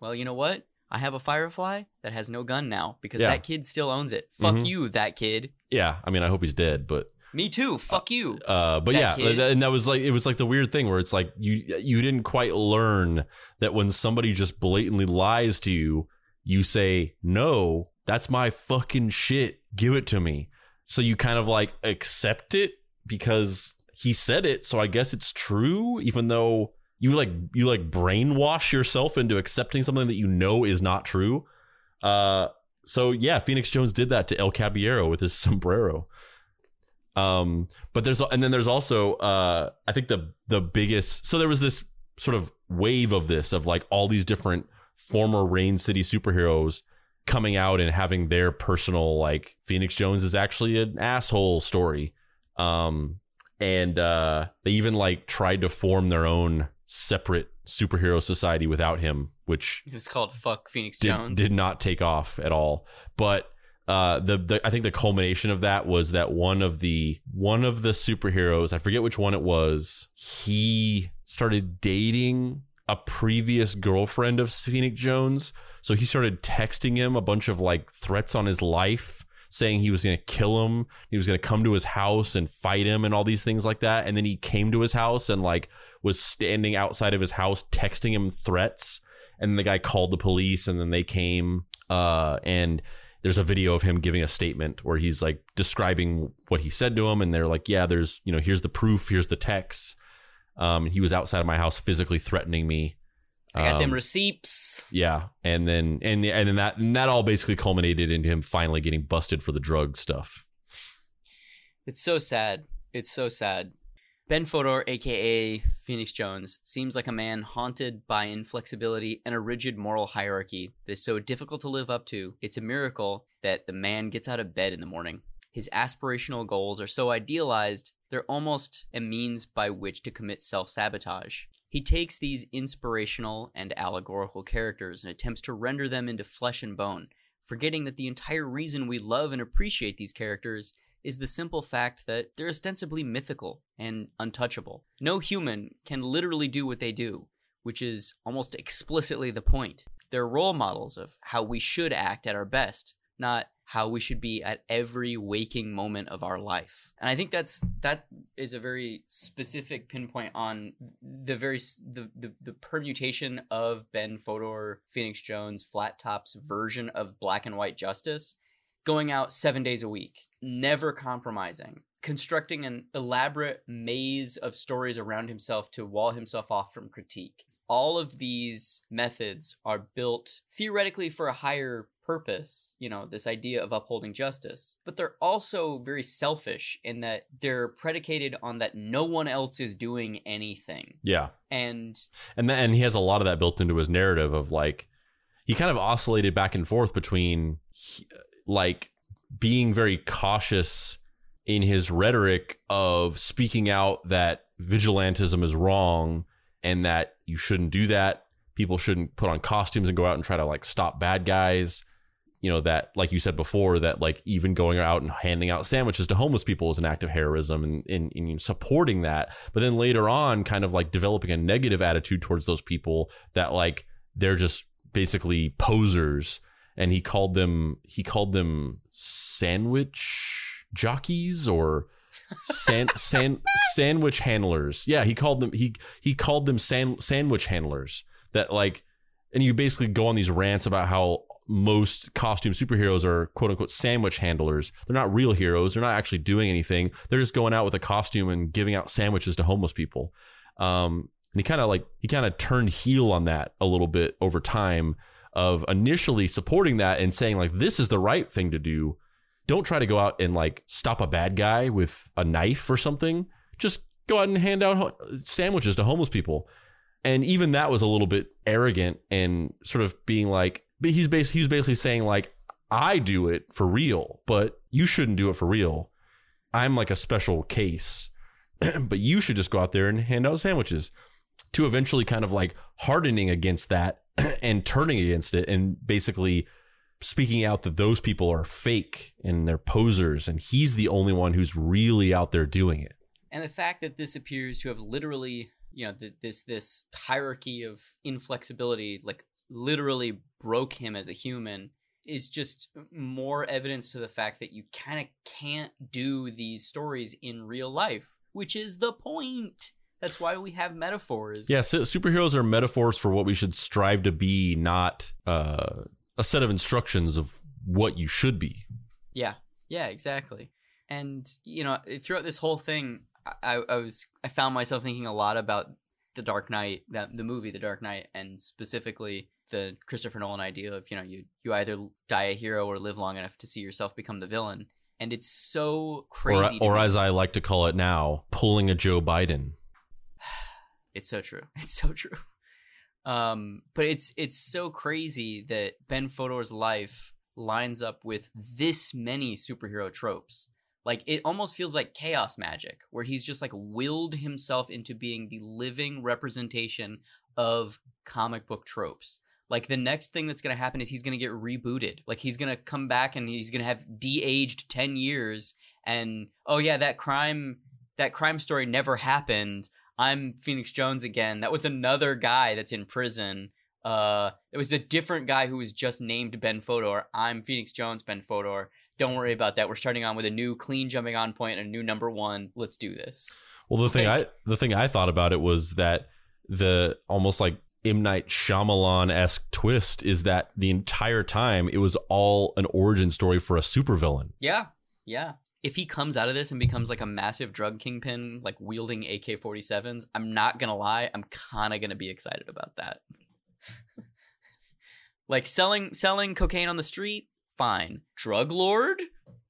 Well, you know what? I have a Firefly that has no gun now because Yeah. that kid still owns it. Fuck Mhm. you, that kid. Yeah, I mean, I hope he's dead, but Me too. Fuck you. uh, but That yeah, kid. and that was like it was like the weird thing where it's like you you didn't quite learn that when somebody just blatantly lies to you, you say no, that's my fucking shit, give it to me. So you kind of like accept it because he said it, so I guess it's true, even though you like you like brainwash yourself into accepting something that you know is not true. Uh, so yeah, Phoenix Jones did that to El Caballero with his sombrero. Um, but there's and then there's also uh, I think the the biggest. So there was this sort of wave of this of like all these different former Rain City superheroes coming out and having their personal like Phoenix Jones is actually an asshole story. Um, and uh, they even like tried to form their own separate superhero society without him, which It was called Fuck Phoenix did, Jones. did not take off at all. But uh, the, the I think the culmination of that was that one of the one of the superheroes, I forget which one it was, he started dating a previous girlfriend of Phoenix Jones. So he started texting him a bunch of like threats on his life, saying he was going to kill him. He was going to come to his house and fight him and all these things like that. And then he came to his house and like was standing outside of his house texting him threats. And the guy called the police and then they came. Uh, and there's a video of him giving a statement where he's like describing what he said to him. And they're like, yeah, there's, you know, here's the proof, here's the text. Um, he was outside of my house physically threatening me. I got them Um, receipts. yeah, and then and the, and then that and that all basically culminated into him finally getting busted for the drug stuff. It's so sad. It's so sad. Ben Fodor, aka Phoenix Jones, seems like a man haunted by inflexibility and a rigid moral hierarchy that is so difficult to live up to. It's a miracle that the man gets out of bed in the morning. His aspirational goals are so idealized, they're almost a means by which to commit self sabotage. He takes these inspirational and allegorical characters and attempts to render them into flesh and bone, forgetting that the entire reason we love and appreciate these characters is the simple fact that they're ostensibly mythical and untouchable. No human can literally do what they do, which is almost explicitly the point. They're role models of how we should act at our best, not how we should be at every waking moment of our life. And I think that's that is a very specific pinpoint on the very the the, the permutation of Ben Fodor, Phoenix Jones, Flat Top's version of black and white justice going out seven days a week, never compromising, constructing an elaborate maze of stories around himself to wall himself off from critique. All of these methods are built theoretically for a higher purpose, you know, this idea of upholding justice, but they're also very selfish in that they're predicated on that no one else is doing anything. Yeah, And and and he has a lot of that built into his narrative of like he kind of oscillated back and forth between he- like being very cautious in his rhetoric of speaking out that vigilantism is wrong and that you shouldn't do that. People shouldn't put on costumes and go out and try to like stop bad guys you know that like you said before that like even going out and handing out sandwiches to homeless people is an act of heroism and, and, and supporting that. But then later on kind of like developing a negative attitude towards those people that like they're just basically posers. And he called them he called them sandwich jockeys or san, san, sandwich handlers. Yeah he called them he he called them san, sandwich handlers that like and you basically go on these rants about how most costume superheroes are quote unquote sandwich handlers. They're not real heroes. They're not actually doing anything. They're just going out with a costume and giving out sandwiches to homeless people. Um, and he kind of like he kind of turned heel on that a little bit over time of initially supporting that and saying like this is the right thing to do. Don't try to go out and like stop a bad guy with a knife or something. Just go out and hand out sandwiches to homeless people and even that was a little bit arrogant and sort of being like but he's basically he's basically saying like I do it for real, but you shouldn't do it for real. I'm like a special case, but you should just go out there and hand out sandwiches. To eventually kind of like hardening against that and turning against it and basically speaking out that those people are fake and they're posers and he's the only one who's really out there doing it. and the fact that this appears to have literally you know th- this this hierarchy of inflexibility like literally broke him as a human is just more evidence to the fact that you kind of can't do these stories in real life which is the point that's why we have metaphors Yeah, su- superheroes are metaphors for what we should strive to be, not uh, a set of instructions of what you should be. Yeah, yeah, exactly. And you know, throughout this whole thing, I, I was I found myself thinking a lot about the Dark Knight, that the movie The Dark Knight, and specifically the Christopher Nolan idea of you know you you either die a hero or live long enough to see yourself become the villain. And it's so crazy. or or as I like to call it now, pulling a Joe Biden. It's so true. It's so true. Um, but it's it's so crazy that Ben Fodor's life lines up with this many superhero tropes. Like it almost feels like chaos magic, where he's just like willed himself into being the living representation of comic book tropes. Like the next thing that's gonna happen is he's gonna get rebooted. Like he's gonna come back and he's gonna have de-aged ten years, and oh yeah, that crime that crime story never happened. I'm Phoenix Jones again. That was another guy that's in prison. Uh, it was a different guy who was just named Ben Fodor. I'm Phoenix Jones, Ben Fodor. Don't worry about that. We're starting on with a new clean jumping on point, a new number one. Let's do this. Well, the thing I the thing I thought about it was that the almost like M Night Shyamalan esque twist is that the entire time it was all an origin story for a supervillain. Yeah, yeah. If he comes out of this and becomes like a massive drug kingpin, like wielding AK 47s, I'm not gonna lie, I'm kind of gonna be excited about that. like selling selling cocaine on the street, fine. Drug lord,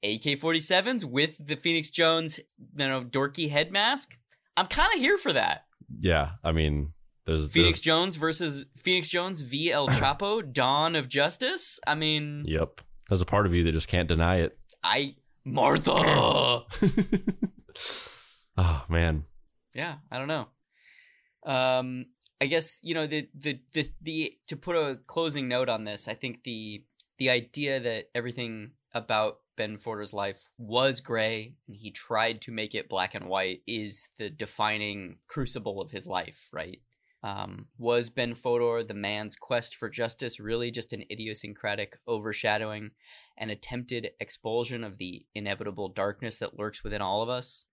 AK 47s with the Phoenix Jones, you know, dorky head mask. I'm kind of here for that. Yeah, I mean, there's Phoenix there's- Jones versus Phoenix Jones v El Chapo, Dawn of Justice. I mean, Yep, there's a part of you that just can't deny it. I Martha. Oh man, yeah, I don't know. Um, I guess you know the, the the the to put a closing note on this. I think the the idea that everything about Ben Fodor's life was gray and he tried to make it black and white is the defining crucible of his life, right? Um, was Ben Fodor the man's quest for justice really just an idiosyncratic overshadowing an attempted expulsion of the inevitable darkness that lurks within all of us?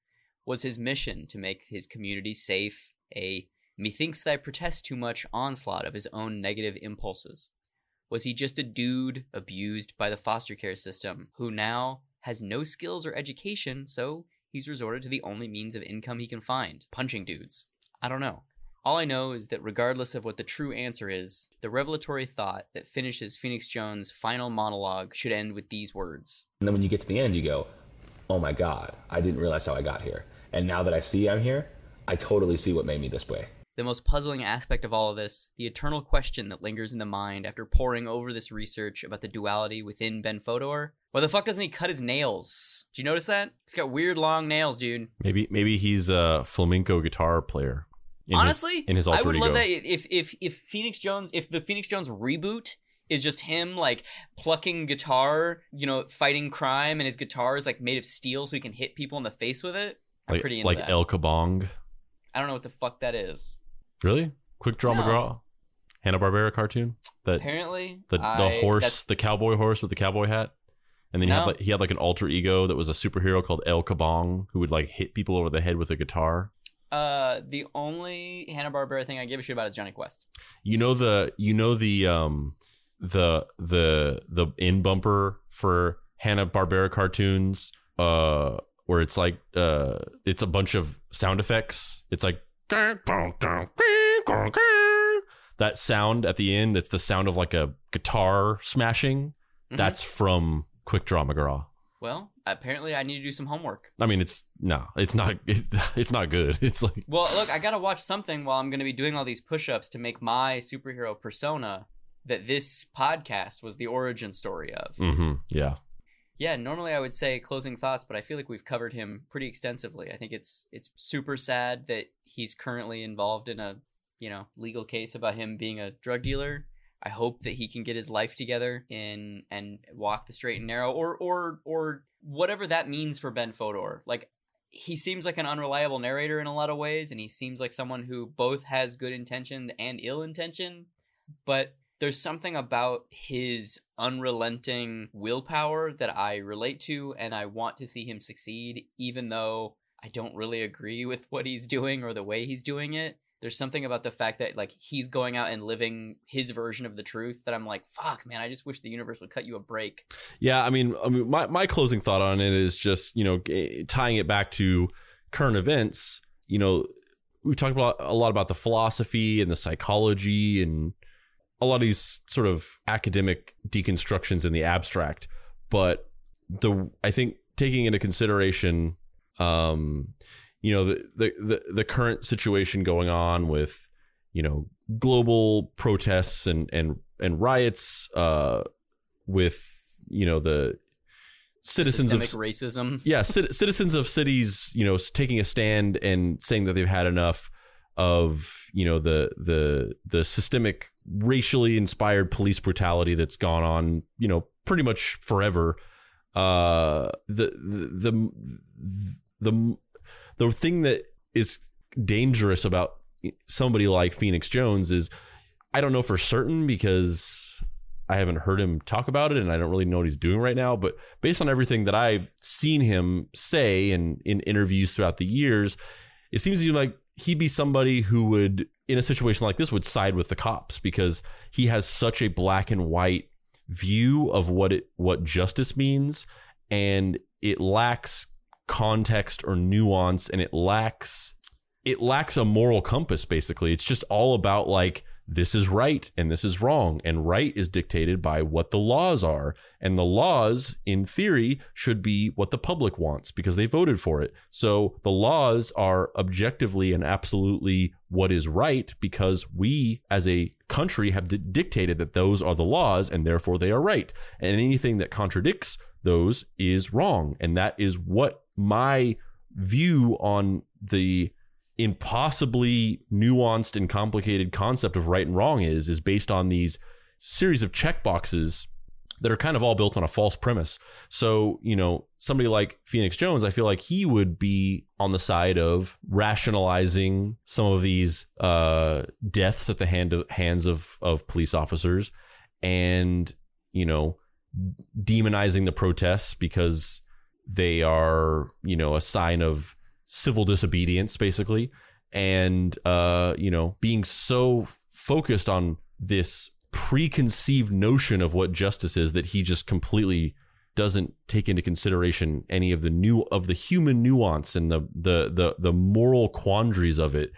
Was his mission to make his community safe a methinks that I protest too much onslaught of his own negative impulses? Was he just a dude abused by the foster care system who now has no skills or education, so he's resorted to the only means of income he can find punching dudes? I don't know. All I know is that regardless of what the true answer is, the revelatory thought that finishes Phoenix Jones' final monologue should end with these words And then when you get to the end, you go, oh my God, I didn't realize how I got here. And now that I see I'm here, I totally see what made me this way. The most puzzling aspect of all of this, the eternal question that lingers in the mind after poring over this research about the duality within Ben Fodor. Why the fuck doesn't he cut his nails? Do you notice that? He's got weird long nails, dude. maybe maybe he's a flamenco guitar player. in his- Honestly, in his alter I would love that if if if Phoenix Jones, if the Phoenix Jones reboot is just him like plucking guitar, you know, fighting crime, and his guitar is like made of steel, so he can hit people in the face with it. I'm like, pretty into like that. El Kabong. I don't know what the fuck that is. Really? Quick Draw No. McGraw? Hanna Barbera cartoon that Apparently, the the I- horse, the cowboy horse with the cowboy hat, and then he had like he had like an alter ego that was a superhero called El Kabong who would like hit people over the head with a guitar. Uh, the only Hanna Barbera thing I give a shit about is Jonny Quest. You know the you know the um the the the in bumper for Hanna Barbera cartoons uh where it's like uh it's a bunch of sound effects. It's like that sound at the end. It's the sound of like a guitar smashing. Mhm. That's from Quick Draw McGraw. Well, apparently I need to do some homework. I mean, it's no, it's not. It, it's not good. It's like Well, look, I gotta watch something while I'm gonna be doing all these push-ups to make my superhero persona that this podcast was the origin story of. Mm-hmm. yeah. Yeah, normally I would say closing thoughts, but I feel like we've covered him pretty extensively. I think it's it's super sad that he's currently involved in a you know legal case about him being a drug dealer. I hope that he can get his life together in and walk the straight and narrow, or or or whatever that means for Ben Fodor. Like he seems like an unreliable narrator in a lot of ways, and he seems like someone who both has good intention and ill intention. But there's something about his unrelenting willpower that I relate to, and I want to see him succeed, even though I don't really agree with what he's doing or the way he's doing it. There's something about the fact that like he's going out and living his version of the truth that I'm like, fuck, man, I just wish the universe would cut you a break. Yeah, I mean, I mean, my my closing thought on it is just you know g- tying it back to current events. You know, we've talked about a lot about the philosophy and the psychology and a lot of these sort of academic deconstructions in the abstract, but the I think taking into consideration, um, you know, the the the, the current situation going on with you know global protests and and and riots, uh, with you know the citizens Systemic of racism. yeah, cit- citizens of cities, you know, taking a stand and saying that they've had enough. of you know the the the systemic racially inspired police brutality that's gone on you know pretty much forever uh the the the the, the thing that is dangerous about somebody like Phoenix Jones is I don't know for certain because I haven't heard him talk about it and I don't really know what he's doing right now. But based on everything that I've seen him say and in interviews throughout the years, it seems to me like he'd be somebody who would, in a situation like this, would side with the cops because he has such a black and white view of what it what justice means and it lacks context or nuance and it lacks it lacks a moral compass basically. It's just all about like this is right and this is wrong and right is dictated by what the laws are and the laws in theory should be what the public wants because they voted for it. So the laws are objectively and absolutely what is right because we as a country have d- dictated that those are the laws and therefore they are right. And anything that contradicts those is wrong and that is what my view on the impossibly nuanced and complicated concept of right and wrong is is based on these series of check boxes that are kind of all built on a false premise. So, you know, somebody like Phoenix Jones, I feel like he would be on the side of rationalizing some of these uh, deaths at the hand of, hands of of police officers, and you know, demonizing the protests because they are, you know, a sign of civil disobedience, basically, and uh, you know, being so focused on this preconceived notion of what justice is that he just completely doesn't take into consideration any of the new of the human nuance and the the the the moral quandaries of it.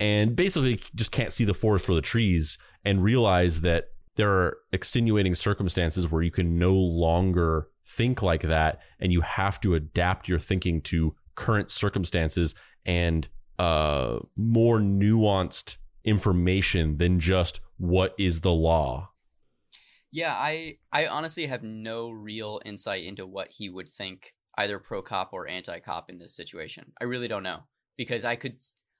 And basically just can't see the forest for the trees and realize that there are extenuating circumstances where you can no longer think like that and you have to adapt your thinking to current circumstances and uh more nuanced information than just what is the law Yeah, I I honestly have no real insight into what he would think either pro cop or anti cop in this situation. I really don't know because I could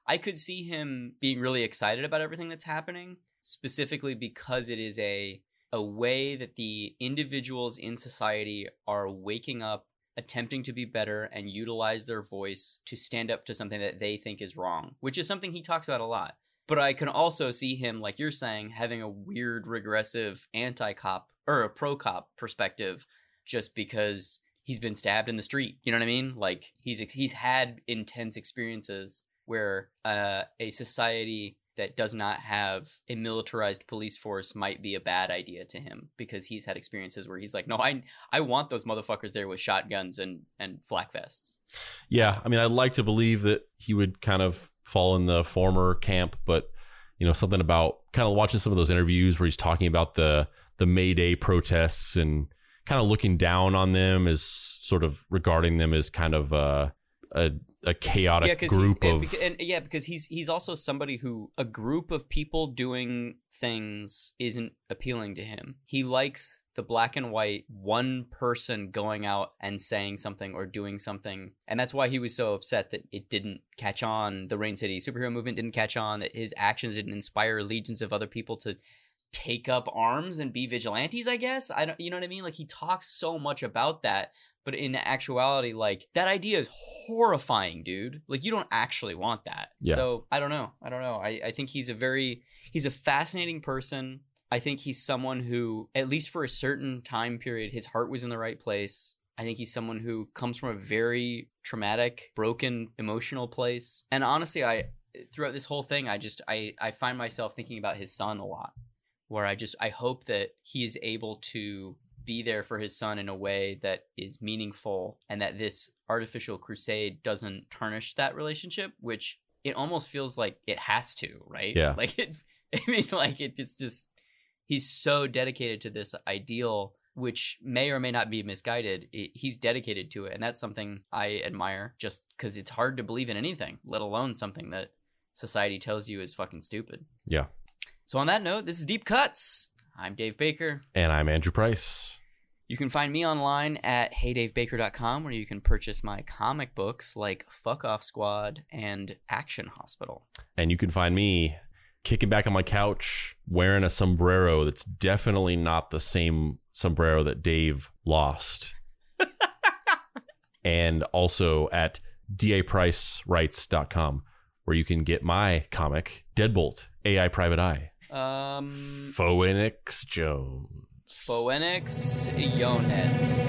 I could see him being really excited about everything that's happening specifically because it is a a way that the individuals in society are waking up attempting to be better and utilize their voice to stand up to something that they think is wrong, which is something he talks about a lot. But I can also see him, like you're saying, having a weird regressive anti cop or a pro cop perspective just because he's been stabbed in the street. You know what I mean? Like he's he's had intense experiences where uh, a society that does not have a militarized police force might be a bad idea to him because he's had experiences where he's like, no, I I want those motherfuckers there with shotguns and and flak vests. Yeah, I mean, I'd like to believe that he would kind of fall in the former camp, but you know, something about kind of watching some of those interviews where he's talking about the the May Day protests and kind of looking down on them as sort of regarding them as kind of uh, a a chaotic yeah, group he, of and, and yeah, because he's he's also somebody who a group of people doing things isn't appealing to him. He likes the black and white one person going out and saying something or doing something, and that's why he was so upset that it didn't catch on. The Rain City superhero movement didn't catch on. That his actions didn't inspire legions of other people to take up arms and be vigilantes i guess? I don't you know what i mean? Like he talks so much about that but in actuality like that idea is horrifying dude. Like you don't actually want that. Yeah. so i don't know. I don't know. I, I think he's a very he's a fascinating person. I think he's someone who at least for a certain time period his heart was in the right place. I think he's someone who comes from a very traumatic, broken, emotional place. And honestly, I throughout this whole thing, I just I I find myself thinking about his son a lot where I just I hope that he is able to be there for his son in a way that is meaningful and that this artificial crusade doesn't tarnish that relationship, which it almost feels like it has to, right? Yeah. Like it I mean like it just just he's so dedicated to this ideal which may or may not be misguided. It, he's dedicated to it and that's something I admire just cuz it's hard to believe in anything, let alone something that society tells you is fucking stupid. yeah. So on that note, this is Deep Cuts. I'm Dave Baker. And I'm Andrew Price. You can find me online at heydavebaker.com where you can purchase my comic books like Fuck Off Squad and Action Hospital. And you can find me kicking back on my couch wearing a sombrero that's definitely not the same sombrero that Dave lost. and also at dapricerights.com where you can get my comic Deadbolt AI Private Eye. Um, Phoenix Jones. Phoenix Yones.